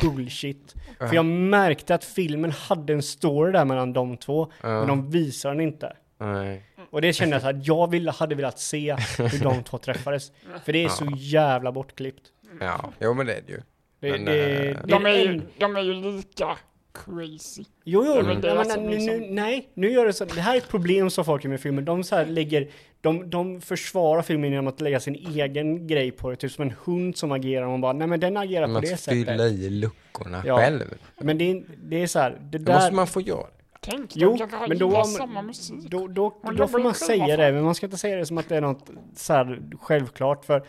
bullshit. Ja. För jag märkte att filmen hade en story där mellan de två, Ja. men de visar den inte. Nej. Och det kände jag så att jag ville, hade velat se hur de två träffades. För det är så jävla bortklippt. Ja, jo men det är det ju. Det, Men, det, eh, det, De är ju, de är ju lika crazy. Jo, jo, Ja, men men det men, alltså nu, nu, nej, nu gör det så. Det här är ett problem som folk gör med filmer. De så här lägger, de, de försvarar filmen genom att lägga sin egen grej på det. Typ som en hund som agerar man bara, nej men den agerar på Man det ska sättet. fylla i luckorna Ja. själv. Men det är, det är så här, det Det där. måste man få göra. Tänk, Jo, men då, man-. Då, då, Man då får man säga det, men man ska inte säga det som att det är något så här självklart. För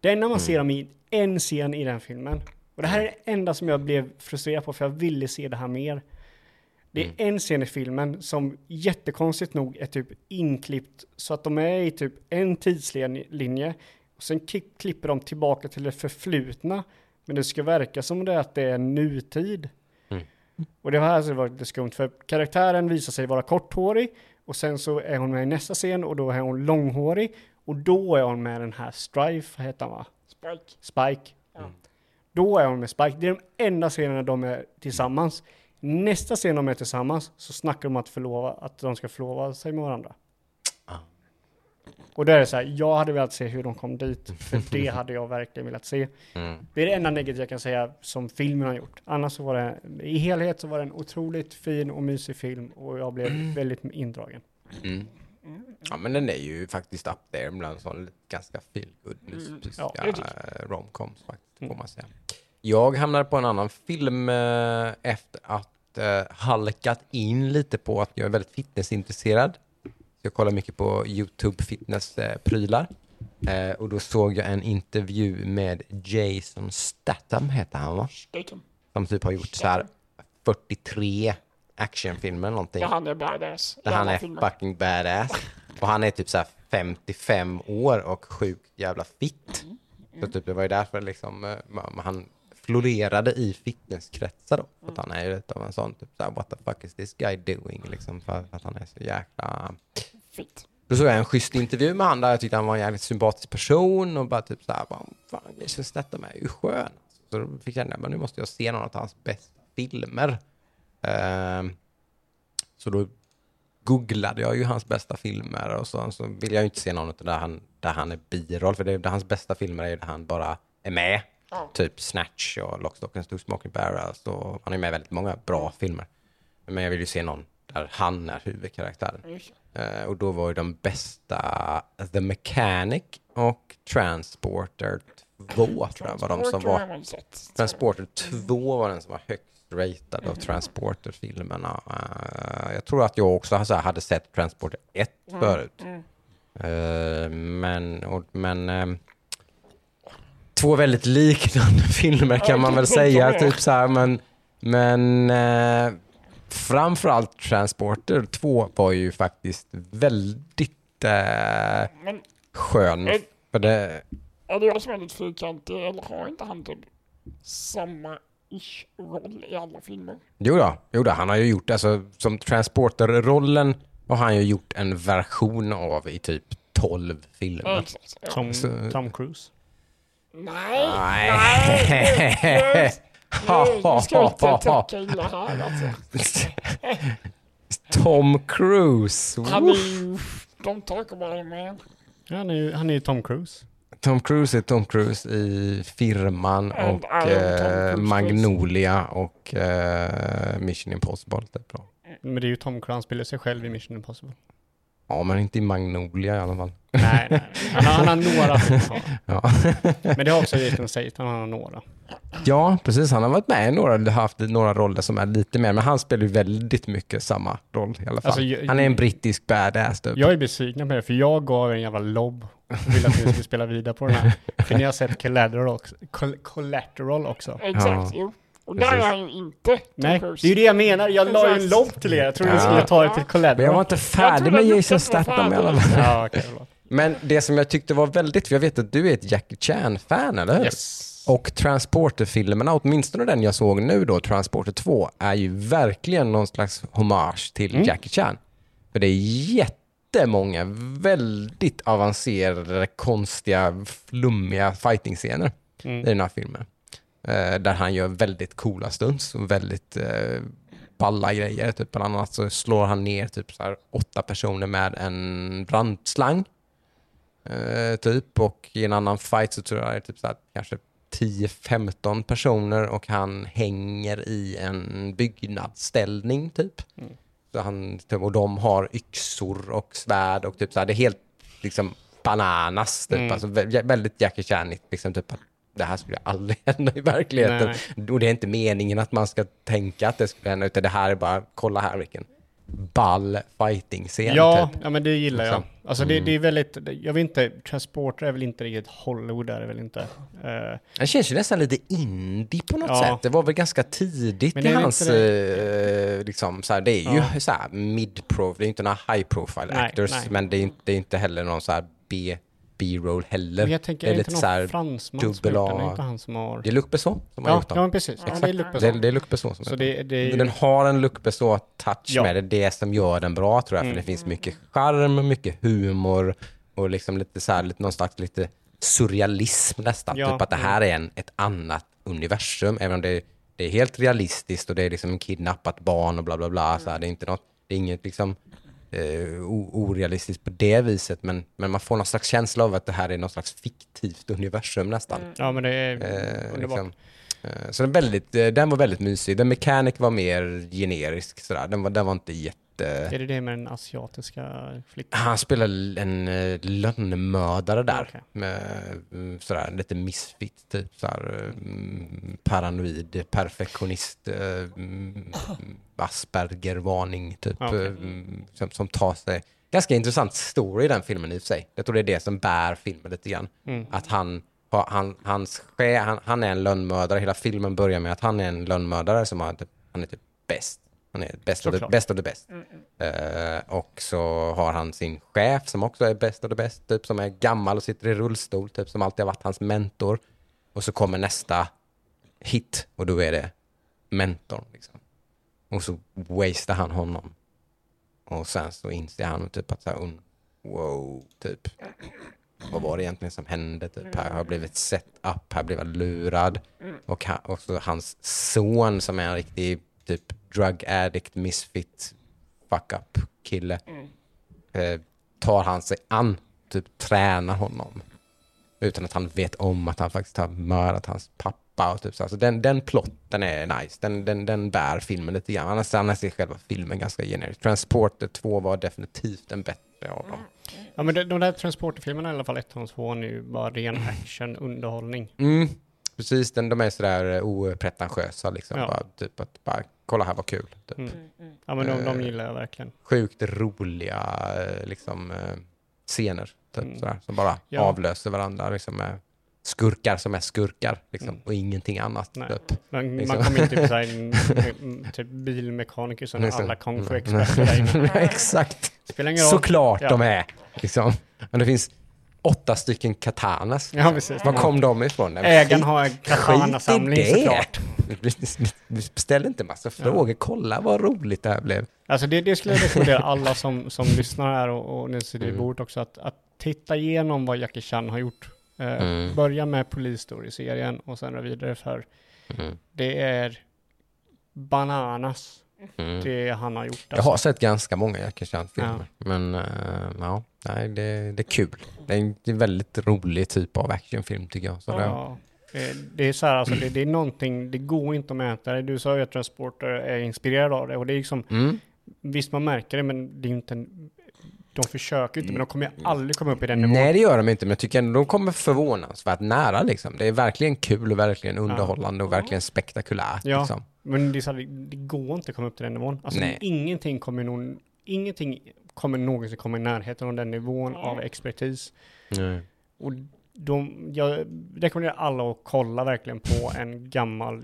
det enda man ser dem i en scen i den filmen, och det här är det enda som jag blev frustrerad på, för jag ville se det här mer. Det är Mm. en scen i filmen som jättekonstigt nog är typ inklippt så att de är i typ en tidslinje och sen klipper de tillbaka till det förflutna. Men det ska verka som det är att det är nutid. Mm. Och det var här som var lite skumt för karaktären visar sig vara korthårig och sen så är hon med i nästa scen och då är hon långhårig och då är hon med den här Strife, heter han va? Spike. Spike. Ja. Då är hon med Spike. Det är de enda scenerna de är tillsammans. Nästa scen de är tillsammans så snackar de om att, förlova, att de ska förlova sig med varandra. Ah. Och då är det så här, jag hade velat se hur de kom dit, för det hade jag verkligen velat se. Mm. Det är det enda negativa jag kan säga som filmen har gjort. Annars så var det, i helhet så var det en otroligt fin och mysig film och jag blev väldigt indragen. Mm. Ja men den är ju faktiskt up there bland sån ganska feelgood Ja, det tycker eh, romcoms faktiskt, får Mm. man säga. Jag hamnade på en annan film eh, efter att eh, halkat in lite på att jag är väldigt fitnessintresserad. Jag kollar mycket på YouTube fitnessprylar. Eh, och då såg jag en intervju med Jason Statham, heter han va? Statham. Som typ har gjort så här 43 actionfilmer eller någonting. Där han är badass. Där han är filmer. fucking badass. Och han är typ så här 55 år och sjukt jävla fit. Så typ det var ju därför liksom eh, han florerade i fitnesskretsar då. För att han är ju lite av en sån typ så här, what the fuck is this guy doing? Liksom för att han är så jäkla... Fitt. Då såg jag en schysst intervju med han där jag tyckte han var en jävligt sympatisk person och bara typ så här, bara, fan Jason Statham är ju skön. Så då fick jag känna, men nu måste jag se någon av hans bästa filmer. Ehm, så då googlade jag ju hans bästa filmer och så, så vill jag ju inte se någon där han, där han är biroll, för det, där hans bästa filmer är ju där han bara är med. Ja. Typ Snatch och Lock, Stock and Two Smoking Barrels och han är med i väldigt många bra filmer. Men jag vill ju se någon där han är huvudkaraktären. Eh, och då var ju de bästa The Mechanic och Transporter 2 tror jag var de som var. Transporter 2 var den som var högst ratad av Transporter-filmerna. Eh, jag tror att jag också alltså, hade sett Transporter 1 förut. Mm. Eh, men och, men ehm, två väldigt liknande filmer kan man väl säga. är. Typ så här, men men eh, framförallt Transporter 2 var ju faktiskt väldigt Men skön. Eh. För det, är det jag som är lite fyrkantig eller har inte han typ samma ish roll i alla filmer? jo då, jo då, han har ju gjort, alltså som Transporter-rollen har han ju gjort en version av i typ 12 Ja, filmer. exakt. Ja. Som Så- Tom Cruise. Nej, Nej. nej, nu, ska jag inte tacka illa här alltså. Tom Cruise. Han är ju, don't talk about him man. Han är ju, han är ju Tom Cruise. Tom Cruise är Tom Cruise i Firman And och eh. Magnolia och eh, Mission Impossible. Typ då. Men det är ju Tom Cruise, han spelar sig själv i Mission Impossible. Ja, men inte i Magnolia i alla fall. Nej, nej. Han har, han har några. Ja. Men det har också Jason Statham, han har några. ja, precis. Han har varit med i några, haft några roller som är lite mer, men han spelar ju väldigt mycket samma roll i alla fall. Alltså, jag- han är en brittisk badass typ. Jag är besviken på det, för jag gav en jävla lobb och ville att vi skulle spela vidare på den här. För ni har sett Collateral också. Col- Collateral också. Exakt, Ja. Och där Precis. är han ju inte Tom Nej, det Cruise. är ju det jag menar. Jag la ju en lobb till er. Jag trodde ni Ja. skulle ta det till Men jag var inte färdig med att Jason Statham i alla fall. Ja, okej. förlåt. Men det som jag tyckte var väldigt, för jag vet att du är ett Jackie Chan-fan, eller hur? Yes. Och Transporter-filmerna, åtminstone den jag såg nu då, Transporter 2, är ju verkligen någon slags hommage till Mm. Jackie Chan. För det är jättemånga väldigt avancerade, konstiga, flummiga fighting-scener i Mm. den här filmen. Eh, där han gör väldigt coola stunts och väldigt eh, balla grejer. Typ bland annat så slår han ner typ så åtta personer med en brandslang. Eh, typ och i en annan fight så tror jag det är typ så här, kanske 10-15 personer och han hänger i en byggnadsställning typ. Mm. Så han, typ, och de har yxor och svärd och typ så här, det är helt liksom bananas typ. Mm. Alltså vä- väldigt Jackie Chanigt liksom typ att det här skulle aldrig hända i verkligheten. Och det är inte meningen att man ska tänka att det skulle hända utan det här är bara, kolla här vilken ball fighting-scen Ja, typ. ja, men det gillar jag. Liksom. Alltså det, Mm. det är väldigt, jag vet inte, Transporter är väl inte riktigt Hollywood är det väl inte. Eh, Det känns ju nästan lite indie på något Ja. sätt. Det var väl ganska tidigt i är det hans, eh, liksom, så här, det är ju Ja. så här mid-pro, det är inte några high-profile Nej, actors, nej. men det är, inte, det är inte heller någon så här B, B-roll heller. men jag tänker, det är är det inte någon fransman som gjort den? Är det inte han som har... Det är Luc Besson som har Ja, gjort ja dem. men precis. Ja, det är Luc Det, Besson. det är Luc Besson som Så har gjort det, det är. Den har en Luc Besson-touch Ja. med det, det som gör den bra tror jag, Mm. för det finns mycket charm, mycket humor och liksom lite så här, lite, någon slags lite surrealism nästan. Ja, Typ att det här är en, ett annat universum, även om det, det är helt realistiskt och det är liksom en kidnappat barn och bla bla bla. Så här, det är inte något, det är inget liksom eh, orealistiskt på det viset, men, men man får någon slags känsla av att det här är något slags fiktivt universum nästan. Ja men det är Eh, underbart. liksom. Eh, Så den, väldigt, eh, den var väldigt mysig. Den Mechanic var mer generisk sådär. Den var, den var inte jätte... Är det det med den asiatiska flickan? Han spelade en uh, lönnmördare där. Okej. Med mm, sådär lite misfit typ. Sådär, mm, paranoid, perfektionist, eh, mm, Asperger-varning typ. Okej. mm, som, som tar sig... Ganska intressant story i den filmen i och för sig. Jag tror det är det som bär filmen lite grann. Mm. Att han han, hans han, han är en lönnmördare. Hela filmen börjar med att han är en lönnmördare som har, typ- han är typ bäst. Han är bäst of the, Såklart. best of the best. Mm, Eh, och så har han sin chef som också är bäst of the best, typ som är gammal och sitter i rullstol, typ som alltid har varit hans mentor. Och så kommer nästa hit och då är det mentorn. Liksom. Och så wastear han honom. Och sen så inser han typ att så här, un- wow, typ. Vad var det egentligen som hände? Typ, här har jag blivit set up, här blev jag lurad. Och, han, och så hans son som är en riktig typ drug addict, misfit, fuck up kille. Eh, tar han sig an, typ tränar honom. Utan att han vet om att han faktiskt har mördat hans pappa. Och typ så. Alltså den, den plotten är nice. Den, den, den bär filmen lite grann. Annars, annars är själva filmen ganska generisk. Transporter 2 var definitivt den bättre av dem. Ja men de, de där transporterfilmerna i alla fall, ettan och tvåan, är ju bara ren action, underhållning. Mm, precis, den, de är sådär eh, opretentiösa liksom. Ja. Bara, typ att bara, kolla här vad kul. Typ. Mm. Ja men de, de Eh. gillar jag verkligen. Sjukt roliga eh, liksom, scener. Typ, Mm. sådär, som bara Ja. avlöser varandra. Liksom, med skurkar som är skurkar liksom, Mm. och ingenting annat. Nej. Typ. Man, liksom. man kommer in typ såhär, typ bilmekaniker som är Liksom. alla kung fu Mm. experter. Exakt, Spelar ingen roll. såklart Ja. de är. Liksom. Men det finns åtta stycken katanas. Ja precis. Var kom de ifrån? Ägaren har en katana-samling i såklart. Ställ inte massa frågor, kolla vad roligt det här blev. Alltså det, det skulle jag rekommendera alla som, som lyssnar här och, och ni sitter Mm. bordet också att, att titta igenom vad Jackie Chan har gjort. Eh, Mm. Börja med Police Story-serien och sen vidare för Mm. det är bananas Mm. det han har gjort. Jag har sett ganska många Jackie Chan-filmer, men eh, ja, nej, det, det är kul. Det är en väldigt rolig typ av actionfilm tycker jag. Så det, Ja, det, det är så här, alltså, det, det är någonting, det går inte att mäta det. Du sa ju att Transporter är inspirerad av det och det är liksom, mm, visst man märker det men det är ju inte en, de försöker inte men de kommer ju aldrig komma upp i den nivån. nej, det gör de inte, men jag tycker ändå de kommer förvånansvärt nära. Liksom. Det är verkligen kul och verkligen underhållande och verkligen spektakulärt. Ja. Liksom. Men det, är så här, det, går inte att komma upp till den nivån. Alltså Nej. ingenting kommer någon, ingenting kommer någonsin komma i närheten av den nivån av expertis. Och de, jag rekommenderar alla att kolla verkligen på en gammal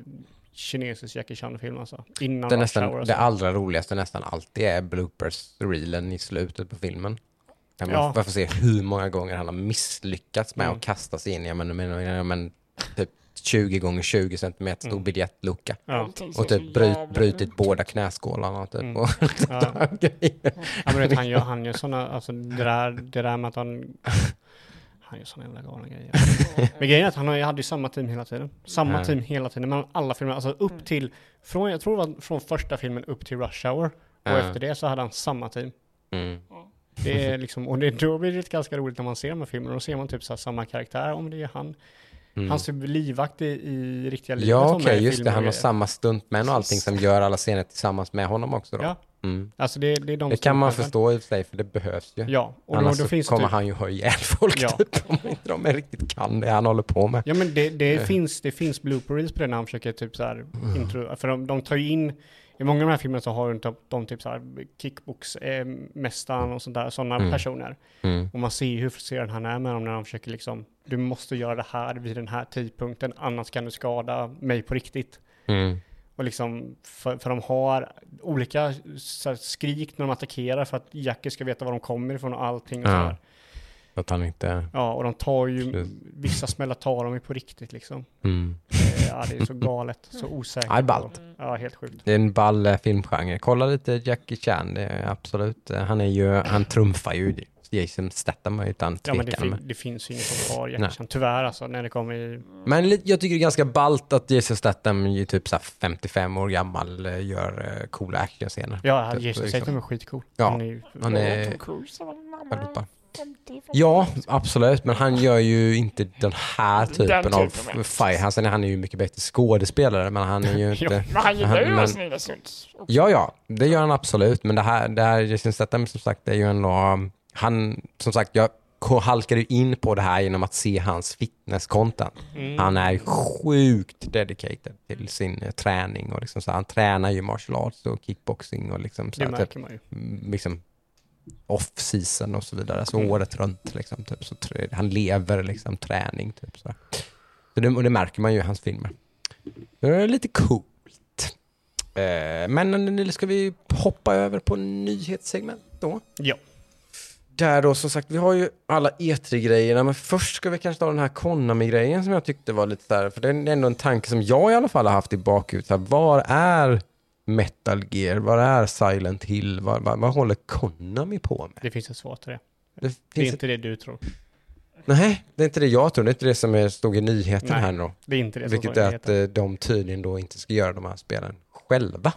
kinesisk Jackie Chan-film alltså. Innan Det, nästan, det allra roligaste nästan alltid är bloopers-reelen i slutet på filmen. Där man Ja. får se hur många gånger han har misslyckats med Mm. att kasta sig in i men, men, men, typ 20 gånger 20 centimeter stor Mm. biljettlucka. Ja. Och typ bryt, brutit ut. båda knäskålarna typ. Mm. Och Ja. Ja men vet, han gör, han gör sådana, alltså det där, det där med att han han gör sådana jävla galna grejer. Men grejen är att han hade ju samma team hela tiden. Samma Ja. team hela tiden, mellan alla filmer. Alltså upp till, från, jag tror det var från första filmen upp till Rush Hour. Och Ja. efter det så hade han samma team. Mm. Det är liksom, och det, då blir det ganska roligt när man ser de här filmerna. Då ser man typ så här samma karaktär, om det är han. Mm. Han ser livvakt i, i riktiga livet. Ja okej, i just det. Han och har samma stuntmän och allting som gör alla scener tillsammans med honom också då. Ja, Mm. alltså det, det är de Det kan man förstå i och för sig, för det behövs ju. Ja, och då, Annars då finns kommer typ, han ju ha ihjäl folk Ja. typ, om inte de riktigt kan det han håller på med. Ja men det, det, Eh. finns, det finns blooper reels på det när han försöker typ så här Mm. intro, för de, de tar ju in, i många av de här filmerna så har de, de, de typ så här kickbox eh, och sådär, sådana Mm. personer. Mm. Och man ser ju hur frustrerad han är med dem när de försöker liksom, du måste göra det här vid den här tidpunkten, annars kan du skada mig på riktigt. Mm. Och liksom, för, för de har olika så här, skrik när de attackerar för att Jackie ska veta var de kommer ifrån och allting och Ja. sådär. Så att han inte... Ja, och de tar ju, Precis. vissa smällar tar de ju på riktigt liksom. Mm. Eh, Ja, det är så galet, så osäkert. Ja, det är ballt. Ja, helt sjukt. Det är en ball eh, filmgenre. Kolla lite Jackie Chan, det är absolut. Han är ju, han trumfar ju Jason Statham utan Ja, men det, tvekan. det finns ju inget som kvar Nej. Jackie Tyvärr alltså, när det kommer i... men jag tycker det är ganska ballt att Jason Statham, ju typ så här 55 år gammal, eh, gör eh, coola actionscener. Ja, Typ, Jason liksom. Statham är skitcool. Ja, Han är. Han är är väldigt. 50, Ja, absolut, men han gör ju inte den här Den typen av typen av- fight. Är han är ju mycket bättre skådespelare, men han är ju inte... Men han gillar ju Men- att också. Ja, ja, det gör han absolut. Men det här, det här Jason Statham som sagt, det är ju ändå... Han, som sagt, jag halkade in på det här genom att se hans fitnesscontent. Mm. Han är sjukt dedicated till sin eh, träning och liksom så, han tränar ju martial arts och kickboxing och liksom så Det här, typ, mm, liksom off-season och så vidare, så Mm. året runt. Liksom, typ. så han lever liksom träning. Typ, så. Så det, och det märker man ju i hans filmer. Det är lite coolt. Eh, men nu ska vi hoppa över på nyhetssegment då? Ja. Där då, som sagt, vi har ju alla E3-grejerna, men först ska vi kanske ta den här Konami-grejen som jag tyckte var lite där, för det är ändå en tanke som jag i alla fall har haft i bakhuvudet. Här, Var är Metal Gear? Var är Silent Hill? Vad vad- vad håller Konami på med? Det finns ett svar till det. Det Det är finns inte det du tror. Nej, det är inte det jag tror. Det är inte det som stod i nyheten Nej, här nu. Det är inte det Vilket är att eh, de tydligen då inte ska göra de här spelen själva.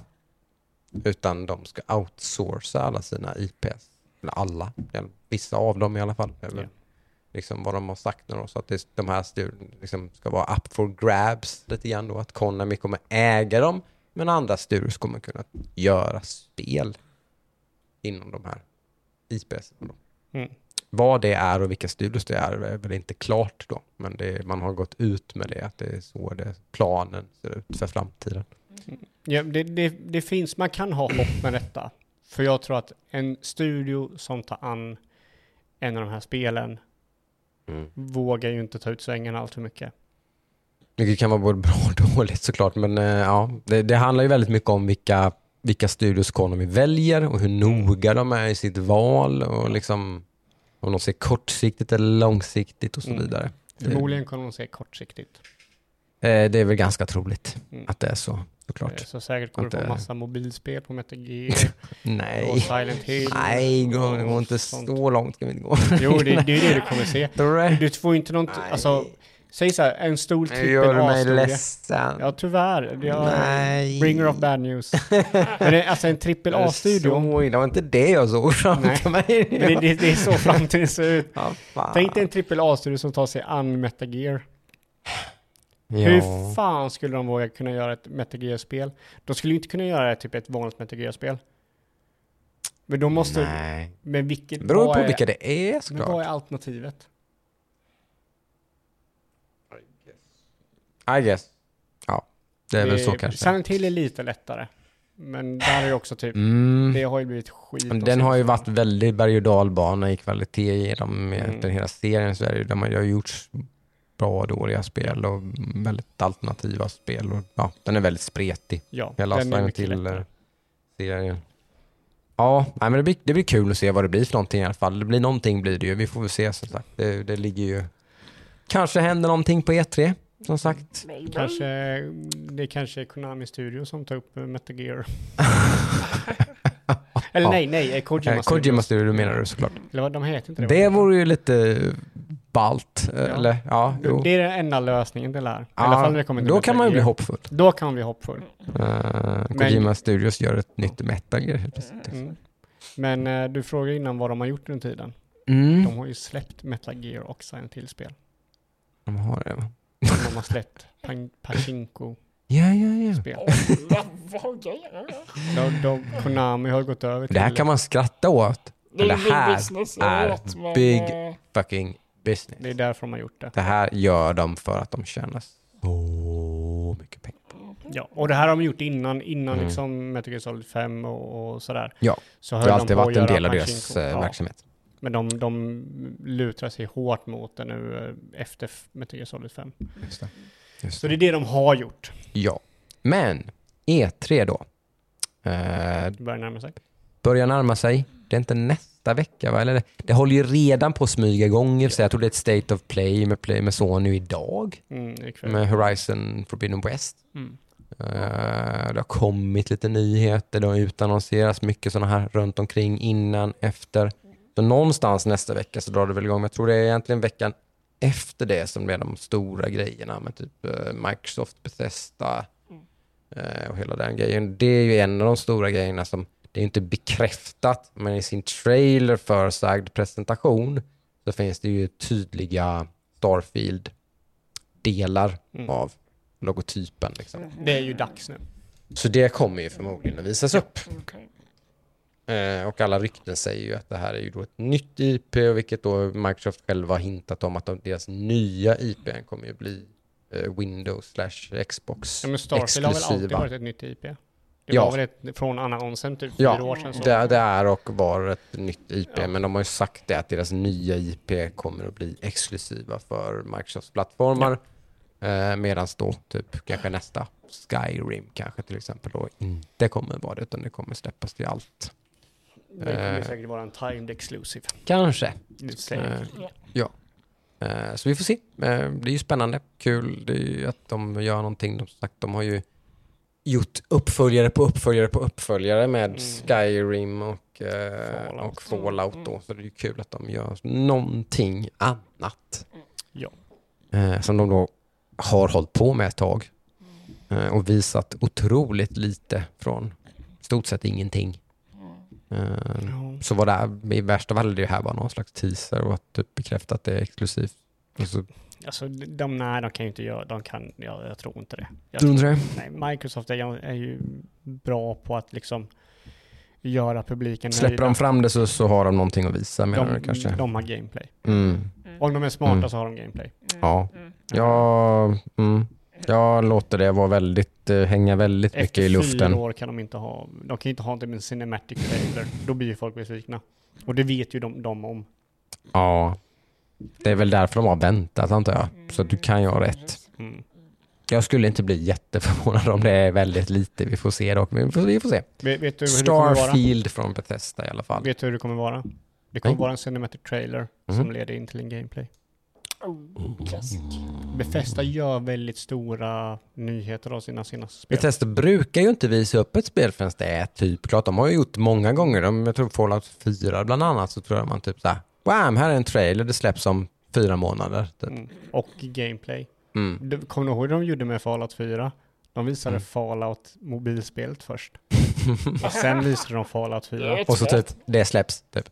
Utan de ska outsourca alla sina IPs. Eller alla, vissa av dem i alla fall. Ja. liksom vad de har sagt nu då. Så att det, de här studierna liksom ska vara up for grabs lite grann då. Att Konami kommer äga dem. Men andra studios kommer kunna göra spel inom de här IPs. Mm. Vad det är och vilka studios det är är väl inte klart då. Men det, man har gått ut med det, att det är så det, planen ser ut för framtiden. Ja, det, det, det finns, man kan ha hopp med detta. För jag tror att en studio som tar an en av de här spelen vågar ju inte ta ut svängarna allt för mycket. Vilket kan vara både bra och dåligt såklart. Men eh, ja, det, det handlar ju väldigt mycket om vilka, vilka studios Konami väljer och hur noga de är i sitt val. Och liksom om de ser kortsiktigt eller långsiktigt och så Mm. vidare. Förmodligen kommer de se kortsiktigt. Eh, det är väl ganska troligt Mm. att det är så, såklart. Så säkert går det Inte- på massa mobilspel på Metal Gear och Nej. Silent Hill. Nej, det går, det inte sånt. så långt ska vi inte gå. Jo, det, det är det du kommer se. Du det? Du får inte något, alltså, säg så här, en stor Nu trippel gör du mig ledsen. Ja, tyvärr. Jag, Nej. bringer of bad news. Men det, alltså en trippel A-studio, det var inte det jag såg framför mig. det, det, det är så framtiden ser ut. Ja. Tänk dig en trippel A-studio som tar sig an Metal Gear. Ja. Hur fan skulle de våga kunna göra ett Metal Gear-spel? De skulle ju inte kunna göra typ ett vanligt Metal Gear-spel. Men de måste, Nej. men vilket, Det beror på är, vilka det är men vad såklart. är alternativet? I guess. Ja, det är väl så kanske. Silent Hill är lite lättare. Men där är ju också typ, Mm. det har ju blivit skit. Den har ju varit väldigt berg och dalbana i kvalitet genom Mm. hela serien. Så är det, de har ju gjort bra och dåliga spel och väldigt alternativa spel. Och, ja, den är väldigt spretig. Ja, den är Silent mycket Hill lättare. eh, serien. Ja, nej, men det blir, det blir kul att se vad det blir för någonting i alla fall. Det blir någonting blir det ju. Vi får väl se som sagt. Det, det ligger ju... Kanske händer någonting på E3 som sagt. Kanske, det kanske är Konami Studio som tar upp eh, Metal Gear. Eller Ja. nej, nej, eh, Kojima. Kojima Studio menar du såklart. Eller vad, de heter inte det. Det vore ju lite ballt. eh, Ja. Eller ja, jo. Det är den enda lösningen det lär. I Ja, alla fall när kommer till Då kan man ju bli hoppfull. Då kan man bli hoppfull. Uh, Kojima Studios gör ett nytt Metal Gear helt plötsligt. Mm. Men eh, du frågade innan vad de har gjort under tiden. Mm. De har ju släppt Metal Gear och Silent Hill-spel. De har det va? De har släppt Pachinko-spel. Ja, ja, ja. De, de, Konami har gått över till... Det här kan man skratta åt. Det Det här business, är vet, men, big- Fucking business. Det är därför de har gjort det. Det här gör de för att de tjänar så mycket pengar. Ja, och det här har de gjort innan, innan Mm. liksom Metal Gear Solid 5 och, och sådär. Ja, så Det har alltid varit en del av deras eh, Ja, verksamhet. Men de, de lutar sig hårt mot det nu eh, efter Metal Gear Solid 5. Just det. Just Så det är det de har gjort. Ja. Men E3 då. Eh, börjar närma sig. börjar närma sig. Det är inte nästa vecka va? Eller det, håller ju redan på att smyga igång. sig. Jag tror det är ett State of Play med, play med Sony idag. Mm. Med Horizon Forbidden West. Mm. Eh, det har kommit lite nyheter, det har utannonserats mycket sådana här runt omkring innan, efter. Så någonstans nästa vecka så drar det väl igång. Men jag tror det är egentligen veckan efter det som det är de stora grejerna med typ eh, Microsoft, Bethesda eh, och hela den grejen. Det är ju en av de stora grejerna som, det är inte bekräftat, men i sin trailer för sagd presentation så finns det ju tydliga Starfield-delar Mm. av logotypen. Liksom. Det är ju dags nu. Så det kommer ju förmodligen att visas upp. okej. Eh, och alla rykten säger ju att det här är ju då ett nytt IP, vilket då Microsoft själva har hintat om att de, deras nya IP kommer ju bli eh, Windows slash Xbox Ja, men Starfield har väl alltid exklusiva. varit ett nytt IP? Det Ja. var väl ett, från annonsen typ Ja, fyra år sedan. Så. Det, det är och var ett nytt IP, Ja. men de har ju sagt det att deras nya IP kommer att bli exklusiva för Microsofts plattformar. Eh, Medan då typ kanske nästa Skyrim kanske till exempel då inte kommer vara det, utan det kommer släppas till allt. Det kommer Eh. säkert vara en timed exclusive. Kanske. Eh. Ja. Eh, Så vi får se. Eh, Det är ju spännande, kul. Det är ju att de gör någonting. De, sagt, de har ju gjort uppföljare på uppföljare på uppföljare med Mm. Skyrim och, eh, Fallout. och Fallout då. Så det är ju kul att de gör någonting annat. Ja. Eh, Som de då har hållit på med ett tag. Eh, Och visat otroligt lite från stort sett ingenting. Eh, Ja. så var det i värsta fall det här var någon slags teaser och att typ bekräfta att det är exklusivt. Och så, Alltså de, nej, de kan ju inte göra, de kan, ja, jag tror inte det. Jag Tror du inte det? Nej, Microsoft är, ju- är ju bra på att liksom göra publiken Släpper nöjda. de fram det så, så har de någonting att visa menar du de, kanske? de har gameplay. Mm. Om de är smarta Mm. så har de gameplay. Ja. Mm. Jag, mm, jag låter det vara väldigt, eh, hänga väldigt mycket Efter i luften. fyra år kan de inte ha, de kan inte ha typ en cinematic trailer. Då blir folk besvikna. Och det vet ju de, de om. Ja. Det är väl därför de har väntat antar jag. Så du kan ju ha rätt. Mm. Jag skulle inte bli jätteförvånad om det är väldigt lite. Vi får se dock. Men vi får, vi får se. Vet, vet du hur det kommer vara? Starfield från Bethesda i alla fall. Vet du hur det kommer vara? Det kommer Nej. vara en cinematic trailer Mhm. som leder in till en gameplay. Oh. Bethesda gör väldigt stora nyheter av sina senaste spel. Bethesda brukar ju inte visa upp ett spel förrän det är typ klart. De har ju gjort många gånger. De, jag tror Fallout 4 bland annat så tror jag man typ såhär, Wham, här är en trailer, det släpps om fyra månader. Typ. Mm. Och gameplay. Mm. Du- Kommer du ihåg hur de gjorde med Fallout 4? De visade Mm. Fallout mobilspelet först. Och sen visade de Fallout 4. Det är Och så typ, det släpps typ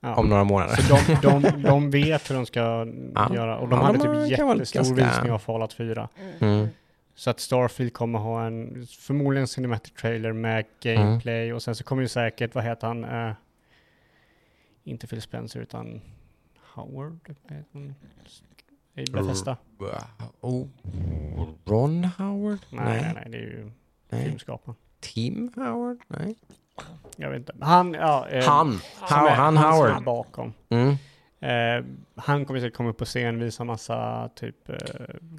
Ja. om några månader. Så de, de, de vet hur de ska Ja. göra. Och de Ja, hade de typ jättestor ganska- visning av Fallout 4. Mm. Så att Starfield kommer ha en, förmodligen cinematic trailer med gameplay. Och sen så kommer ju säkert, vad heter han? Eh, inte Phil Spencer utan Howard? Han? I Bethesda? Oh. Ron Howard? Nej, nej, nej, det är ju filmskaparen. Tim Howard? Nej. Jag vet inte. Han, ja. eh, Han! How, är- han Howard. bakom. Mm. Eh, han kommer säkert komma upp på scen, visa massa typ... Eh,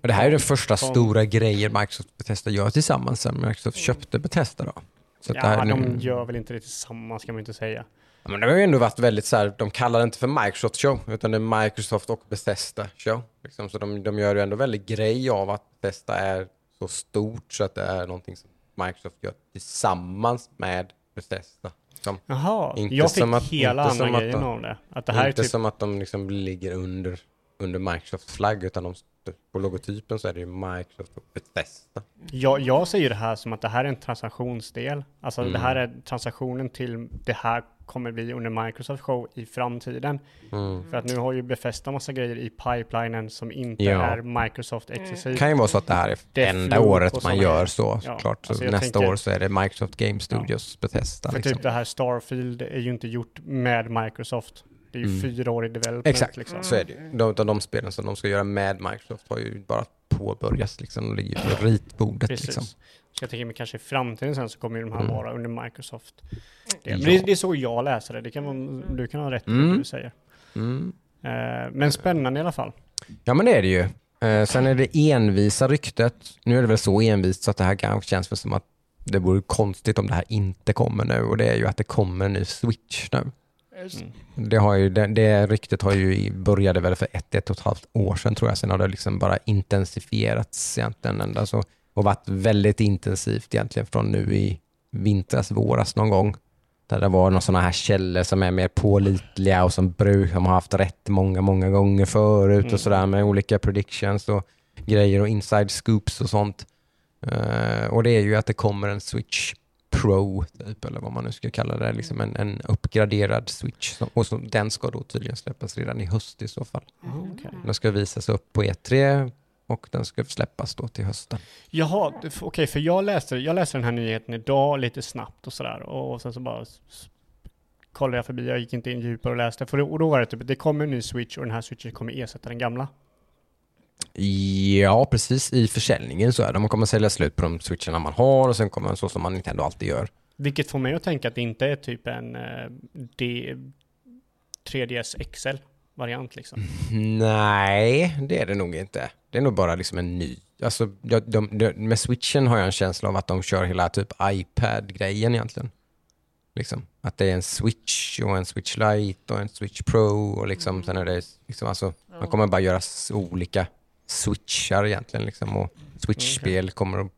det här är den första Som- stora grejen Microsoft Bethesda gör tillsammans sen Microsoft köpte Bethesda då. Så ja, de nu- gör väl inte det tillsammans kan man inte säga. Men det har ju ändå varit väldigt så här, de kallar det inte för Microsoft show, utan det är Microsoft och Bethesda show. Liksom, så de, de gör ju ändå väldigt grej av att Bethesda är så stort så att det är någonting som Microsoft gör tillsammans med Bethesda. Som, Jaha, Inte jag fick som att- hela andra grejen de- av det. Att det här är inte typ... som att de liksom ligger under, under Microsofts flagg, utan de, på logotypen så är det ju Microsoft och Bethesda. Jag, jag ser ju det här som att det här är en transaktionsdel. Alltså Mm. det här är transaktionen till det här kommer bli under Microsoft show i framtiden. Mm. För att nu har ju Befästa massa grejer i pipelinen som inte Ja. är Microsoft Mm. Det exklusivt. kan ju vara så att det här är Det enda året man gör så, Ja, såklart. Så alltså nästa tänker- år så är det Microsoft Game Studios Bethesda. För Liksom. typ det här Starfield är ju inte gjort med Microsoft. Det är ju Mm. fyra år i development. Exakt, Liksom. så är det ju. De, de, de spelen som de ska göra med Microsoft har ju bara påbörjats liksom. De ligger på ritbordet Precis. liksom. Så jag tänker mig kanske i framtiden sen så kommer ju de här Mm. vara under Microsoft. Det. Ja. Men det, det är så jag läser det. det kan vara, du kan ha rätt i Mm. det du säger. Mm. Eh, men spännande i alla fall. Ja men det är det ju. Eh, sen är det envisa ryktet. Nu är det väl så envist så att det här kanske känns väl som att det vore konstigt om det här inte kommer nu och det är ju att det kommer en ny Switch nu. Det. Mm. Det, har ju, det, det ryktet har ju började väl för ett, ett och ett halvt år sedan tror jag. Sen har det liksom bara intensifierats egentligen ända så, och varit väldigt intensivt egentligen från nu i vintras, våras någon gång. Där det var några sådana här källor som är mer pålitliga och som brukar har haft rätt många, många gånger förut Mm. och sådär med olika predictions och grejer och inside scoops och sånt. Eh, och det är ju att det kommer en Switch Pro, typ, eller vad man nu ska kalla det, liksom en, en uppgraderad Switch. Som, och så, den ska då tydligen släppas redan i höst i så fall. Ah, okej. Den ska visas upp på E3 och den ska släppas då till hösten. Jaha, okej, för jag läste, jag läste den här nyheten idag lite snabbt och sådär. Och sen så bara kollade jag förbi, jag gick inte in djupare och läste. För, då- och då var det typ, det kommer en ny switch och den här switchen kommer ersätta den gamla. Ja, precis. I försäljningen så är det. Man kommer sälja slut på de switcherna man har och sen kommer man så som man Nintendo alltid gör. Vilket får mig att tänka att det inte är typ en eh, D 3DS XL-variant liksom. Nej, det är det nog inte. Det är nog bara liksom en ny. Alltså, de, de, de, med switchen har jag en känsla av att de kör hela typ iPad-grejen egentligen. Liksom. Att det är en switch och en switch lite och en switch pro och liksom sen är det liksom alltså, man kommer bara göra olika switchar egentligen liksom och switchspel kommer att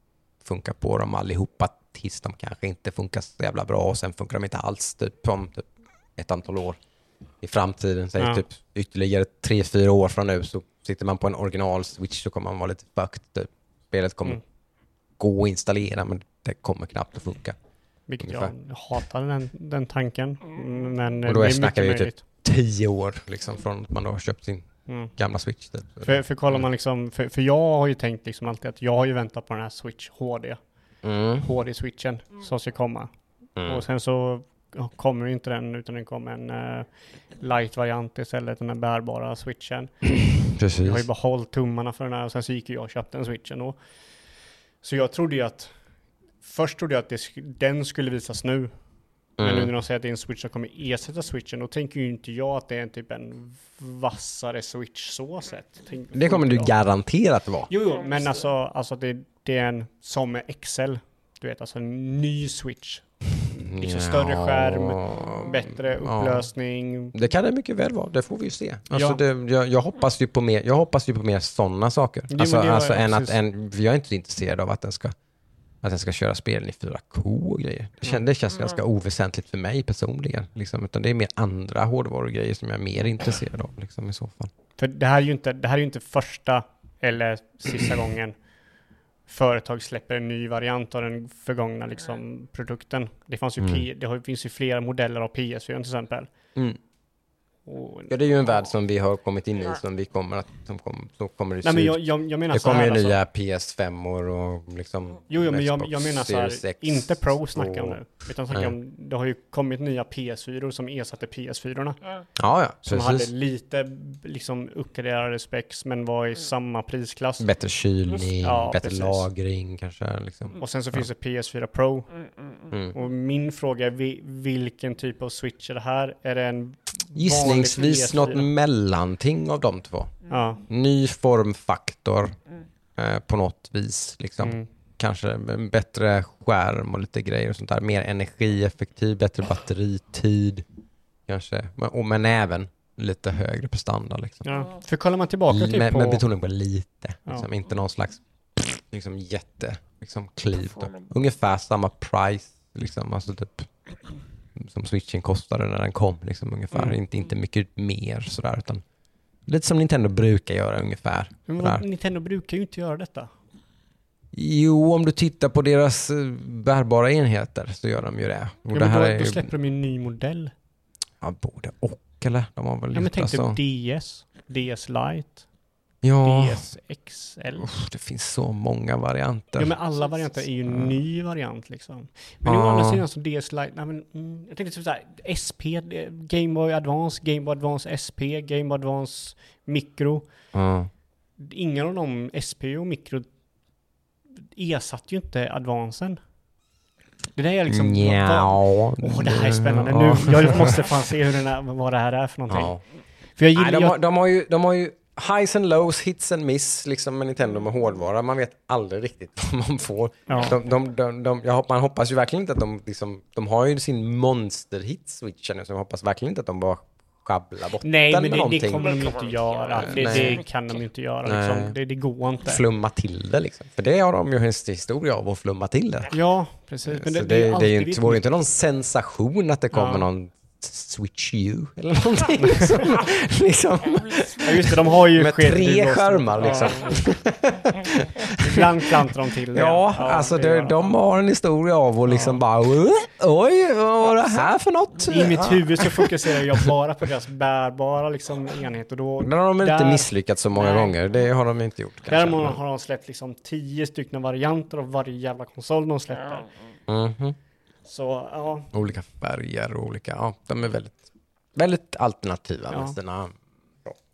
funka på dem allihopa tills de kanske inte funkar så jävla bra och sen funkar de inte alls typ om typ ett antal år i framtiden, säg Ja. typ ytterligare tre, fyra år från nu så sitter man på en original switch så kommer man vara lite fucked typ. Spelet kommer Mm. gå att installera men det kommer knappt att funka. Vilket Ungefär. jag hatar den, den tanken. Men eh, Och då det är snackar vi möjligt. Tio år liksom från att man då har köpt sin Mm. gamla switch. Typ. För, för kollar man liksom, för, för jag har ju tänkt liksom alltid att jag har ju väntat på den här Switch HD, Mm. HD-switchen som ska komma. Mm. Och sen så kommer inte den utan den kommer en uh, light-variant istället, den här bärbara switchen. Jag har ju Precis. bara hållit tummarna för den här och sen så gick jag och köpte den switchen då. Så jag trodde ju att, först trodde jag att det, den skulle visas nu. Men nu när Mm. de säger att det är en switch som kommer ersätta switchen, då tänker ju inte jag att det är en typ en vassare switch så sett. Tänk- Det kommer du garanterat vara. Jo, jo, men alltså, alltså det, det är en som XL. Du vet, alltså en ny switch. Liksom större skärm, Bättre upplösning. Det kan det mycket väl vara, det får vi ju se. Alltså Ja. det, jag, jag, hoppas ju på mer, jag hoppas ju på mer sådana saker. men alltså, alltså än att, en, jag är inte intresserad av att den ska att den ska köra spelen i 4K och grejer. Det, kän, det känns ganska oväsentligt för mig personligen. Liksom, utan det är mer andra hårdvarugrejer som jag är mer intresserad av liksom, i så fall. För det här är ju inte, det här är ju inte första eller sista gången företag släpper en ny variant av den förgångna liksom, produkten. Det, fanns ju Mm. P, det har- finns ju flera modeller av PS4 till exempel. Mm. Och, Ja, det är ju en värld som vi har kommit in i som vi kommer att, som kom, så kommer det se nej men jag, jag, jag menar Det kommer ju alltså. nya PS5 och liksom Jo, jo, men jag, jag menar så här, inte Pro snackar jag om och- nu. Utan snackar om, det har ju kommit nya PS4 som ersatte PS4. Ja. Ja, ja, Som precis. hade lite liksom uppgraderade specs men var i samma prisklass. Bättre kylning, Ja, bättre precis. lagring kanske. Liksom. Och sen så finns det PS4 Pro. Mm, mm, mm. Mm. Och min fråga är vi, vilken typ av switch är det här? Är det en Gissningsvis vanlig PS4? något mellanting av de två. Ja. Ny formfaktor Mm. eh, på något vis. Liksom. Mm. Kanske en bättre skärm och lite grejer och sånt där. Mer energieffektiv, bättre batteritid. Kanske. Men, och, men även lite högre prestanda. Liksom. ja. För kollar man tillbaka typ med, på... med betoning på lite. Ja. Liksom. Inte någon slags liksom, jätte liksom, kliv. Performance. Ungefär samma price. Liksom. Alltså, typ, som switchen kostade när den kom. Liksom, ungefär. Mm. Inte, inte mycket mer sådär. Utan lite som Nintendo brukar göra ungefär. Men Nintendo brukar ju inte göra detta. Jo, om du tittar på deras eh, bärbara enheter så gör de ju det. Och Ja, det här då, är då släpper de ju en ny modell. ja, både och eller? De har väl Ja men tänk alltså. typ DS, DS Lite, Ja, DS XL. uff, det finst så många varianter. Ja men alla varianter är ju en ny variant liksom. Men å andra sidan som DS Lite, nej men mm, jag tänkte typ såhär, SP, Game Boy Advance, Game Boy Advance SP, Game Boy Advance Micro. Ja. Ingen av dem, SP och Micro, ersatte ju inte Advancen. Det där är liksom... Åh, det här är spännande. Nu, jag måste fan se hur den här, vad det här är för någonting. Ja. För jag Nej, gillar... de, jag, har, de, har ju, de har ju highs and lows, hits and miss, liksom med Nintendo med hårdvara. Man vet aldrig riktigt vad man får. ja. De, de, de, de, jag hoppas, man hoppas ju verkligen inte att de liksom, de har ju sin monsterhit switchen så jag hoppas verkligen inte att de bara sjabblar bort Nej, den men med det, det någonting. kommer de ju Det inte kommer de göra. inte Det, göra. det Nej. kan de inte göra. Nej. Liksom. Det, det går inte. Flumma till det liksom. För det har de ju en historia av att flumma till det. Ja, precis. Men så det, det, det, det, är ju vore ju inte någon sensation att det kommer Ja. någon Switch U eller någonting. liksom, liksom, Ja, just det, de har ju med tre skärmar liksom. Ja. Ibland klantar de till det. Ja, alltså det det, de har en historia av att liksom bara Oj, vad var det här för något? I mitt Ja. huvud så fokuserar jag bara på deras bärbara liksom, enhet och då... Men har de inte Där- misslyckats så många Nej. gånger. Det har de inte gjort. Däremot har de släppt liksom tio stycken varianter av varje jävla konsol de släpper. Mhm. Så ja, Olika färger och olika, ja, de är väldigt, väldigt alternativa Ja. med sina...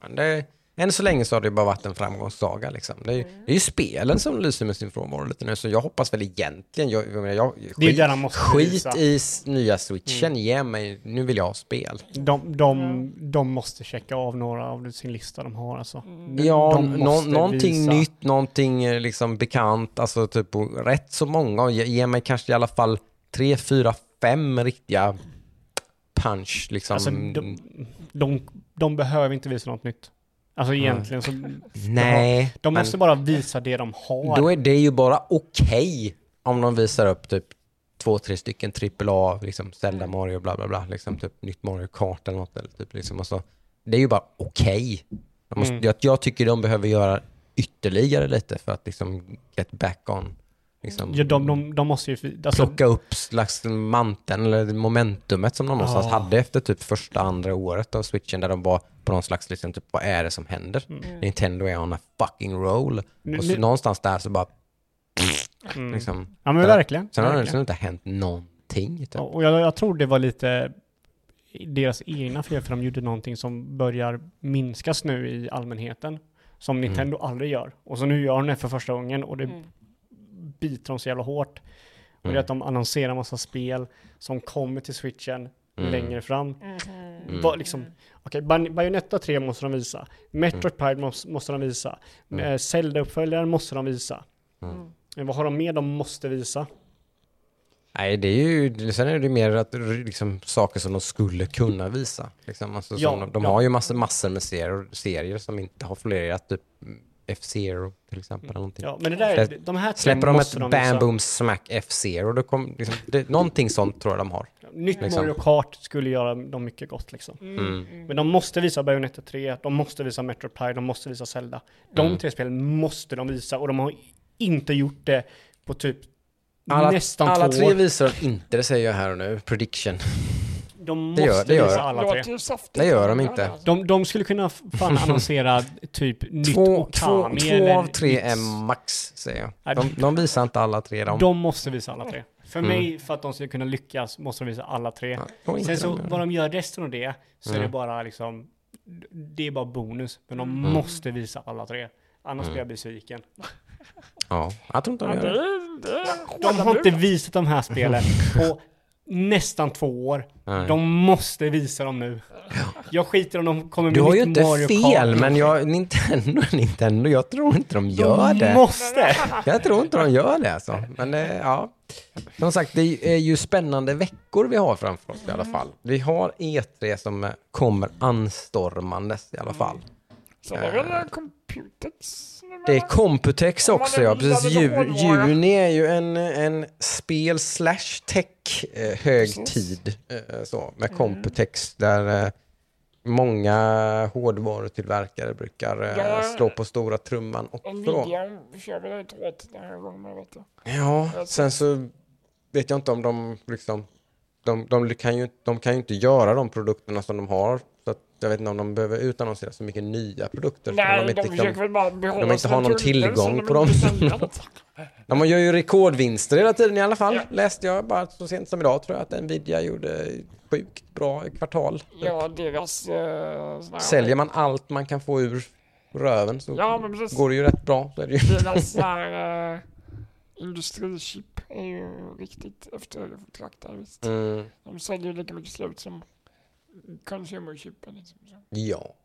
Men det än så länge så har det bara varit en framgångssaga. Liksom. Det, är, ju- det är ju spelen som lyser med sin frånvaro lite nu, så jag hoppas väl egentligen, jag, jag, menar, jag, Det är skit, där de måste skit visa. i nya switchen, ge mig, nu vill jag ha spel. De, de, de måste checka av några av sin lista de har alltså. Ja, De nå, någonting visa. nytt, någonting eh, liksom bekant, alltså typ rätt så många, ge, ge mig kanske i alla fall tre, fyra, fem riktiga punch liksom. Alltså, de, de, de behöver inte visa något nytt. Alltså egentligen så... Nej, De måste bara visa det de har. då är det ju bara okej om de visar upp typ två, tre stycken AAA, liksom Zelda, Mario, bla bla bla, liksom typ nytt Mario Kart eller något. Eller typ, liksom, och så. Det är ju bara okej. Måste- Mm. jag, jag tycker de behöver göra ytterligare lite för att liksom get back on. Liksom, Ja, de, de, de måste ju... Alltså, plocka upp slags manteln eller momentumet som de någonstans Ja. hade efter typ första, andra året av switchen där de var på någon slags, liksom, typ, vad är det som händer? Nintendo är on a fucking roll. Nu- Och så nu- någonstans där så bara, mm. liksom, Ja men Ja. verkligen. sen har det liksom inte hänt någonting. Typ. Ja, Och jag, jag tror det var lite deras egna fel för de gjorde någonting som börjar minskas nu i allmänheten. Som Mm. Nintendo aldrig gör. Och så nu gör de det för första gången och det Mm. Biter dem så jävla hårt. Och det är Mm. att de annonserar massa spel som kommer till switchen Mm. längre fram. Mhm. Vad liksom, okej, Bay- Bayonetta 3 måste de visa. Metroid Prime måste, måste de visa. Mm. Mm. Zelda-uppföljaren måste de visa. Mm. Men vad har de mer de måste visa? Nej, det är ju, sen är det ju mer att, liksom, saker som de skulle kunna visa. Liksom. Alltså, Ja, de de ja. har ju massor, massor med serier, serier som inte har florerat, typ F-Zero till exempel. Eller någonting. Ja, men det där, de här tre Släpper de ett de. Bam Boom Smack F-Zero, då kom, liksom, det, någonting sånt tror jag de har. Nytt liksom. Mario Kart skulle göra dem mycket gott liksom. Mm. Men de måste visa Bayonetta 3, de måste visa Metroid Prime, de måste visa Zelda. De Mm. tre spelen måste de visa och de har inte gjort det på typ Alla, nästan alla två tre år. visar de inte, det säger jag här och nu. Prediction. De Det måste gör- det gör visa de. alla tre. Det gör de inte. De, de skulle kunna fan annonsera typ nytt Två, två, Okami två eller av tre nytt- är max, säger jag. De, de visar inte alla tre. De, De måste visa alla tre. För Mm. mig, för att de ska kunna lyckas, måste de visa alla tre. Ja, Sen så, de gör vad de gör resten av det, så är Mm. det bara liksom, det är bara bonus. Men de Mm. måste visa alla tre. Annars Mm. blir jag besviken. Ja, jag tror inte de gör det. är- är De har inte visat de här spelen på nästan två år. Nej. De måste visa dem nu. Jag skiter om de kommer med Du har ju inte Mario fel, Kart. men jag, Nintendo, Nintendo, jag tror inte de gör de det. måste! Jag tror inte de gör det alltså. Men eh, ja, som sagt, det är ju spännande veckor vi har framför oss i alla fall. Vi har E3 som eh, kommer anstormandes i alla fall. Så det är väl en Computex? Det är Computex också ja, precis. juni är ju en, en spel slash tech eh, högtid eh, så, med Mm. Computex där eh, många hårdvarutillverkare brukar Ja. slå på stora trumman också. Nvidia kör väl rätt hårt den här gången, vet du. Ja, sen så vet jag inte om de liksom de, de, kan ju, de kan ju inte göra de produkterna som de har. Jag vet inte om de behöver utannonsera så mycket nya produkter. Nej, de, de, inte, liksom- försöker väl bara behålla de inte har någon tillgång på dem. inte säljer. de gör ju rekordvinster hela tiden i alla fall. Ja. Läste jag bara så sent som idag tror jag att Nvidia gjorde sjukt bra kvartal. Ja, deras... Här- Säljer man allt man kan få ur röven så Ja, går det ju rätt bra. Så är det ju. Deras här, uh, industrichip är ju riktigt eftertraktade visst. Mm, De säljer ju lika mycket slut som consumerchipen. Liksom. ja.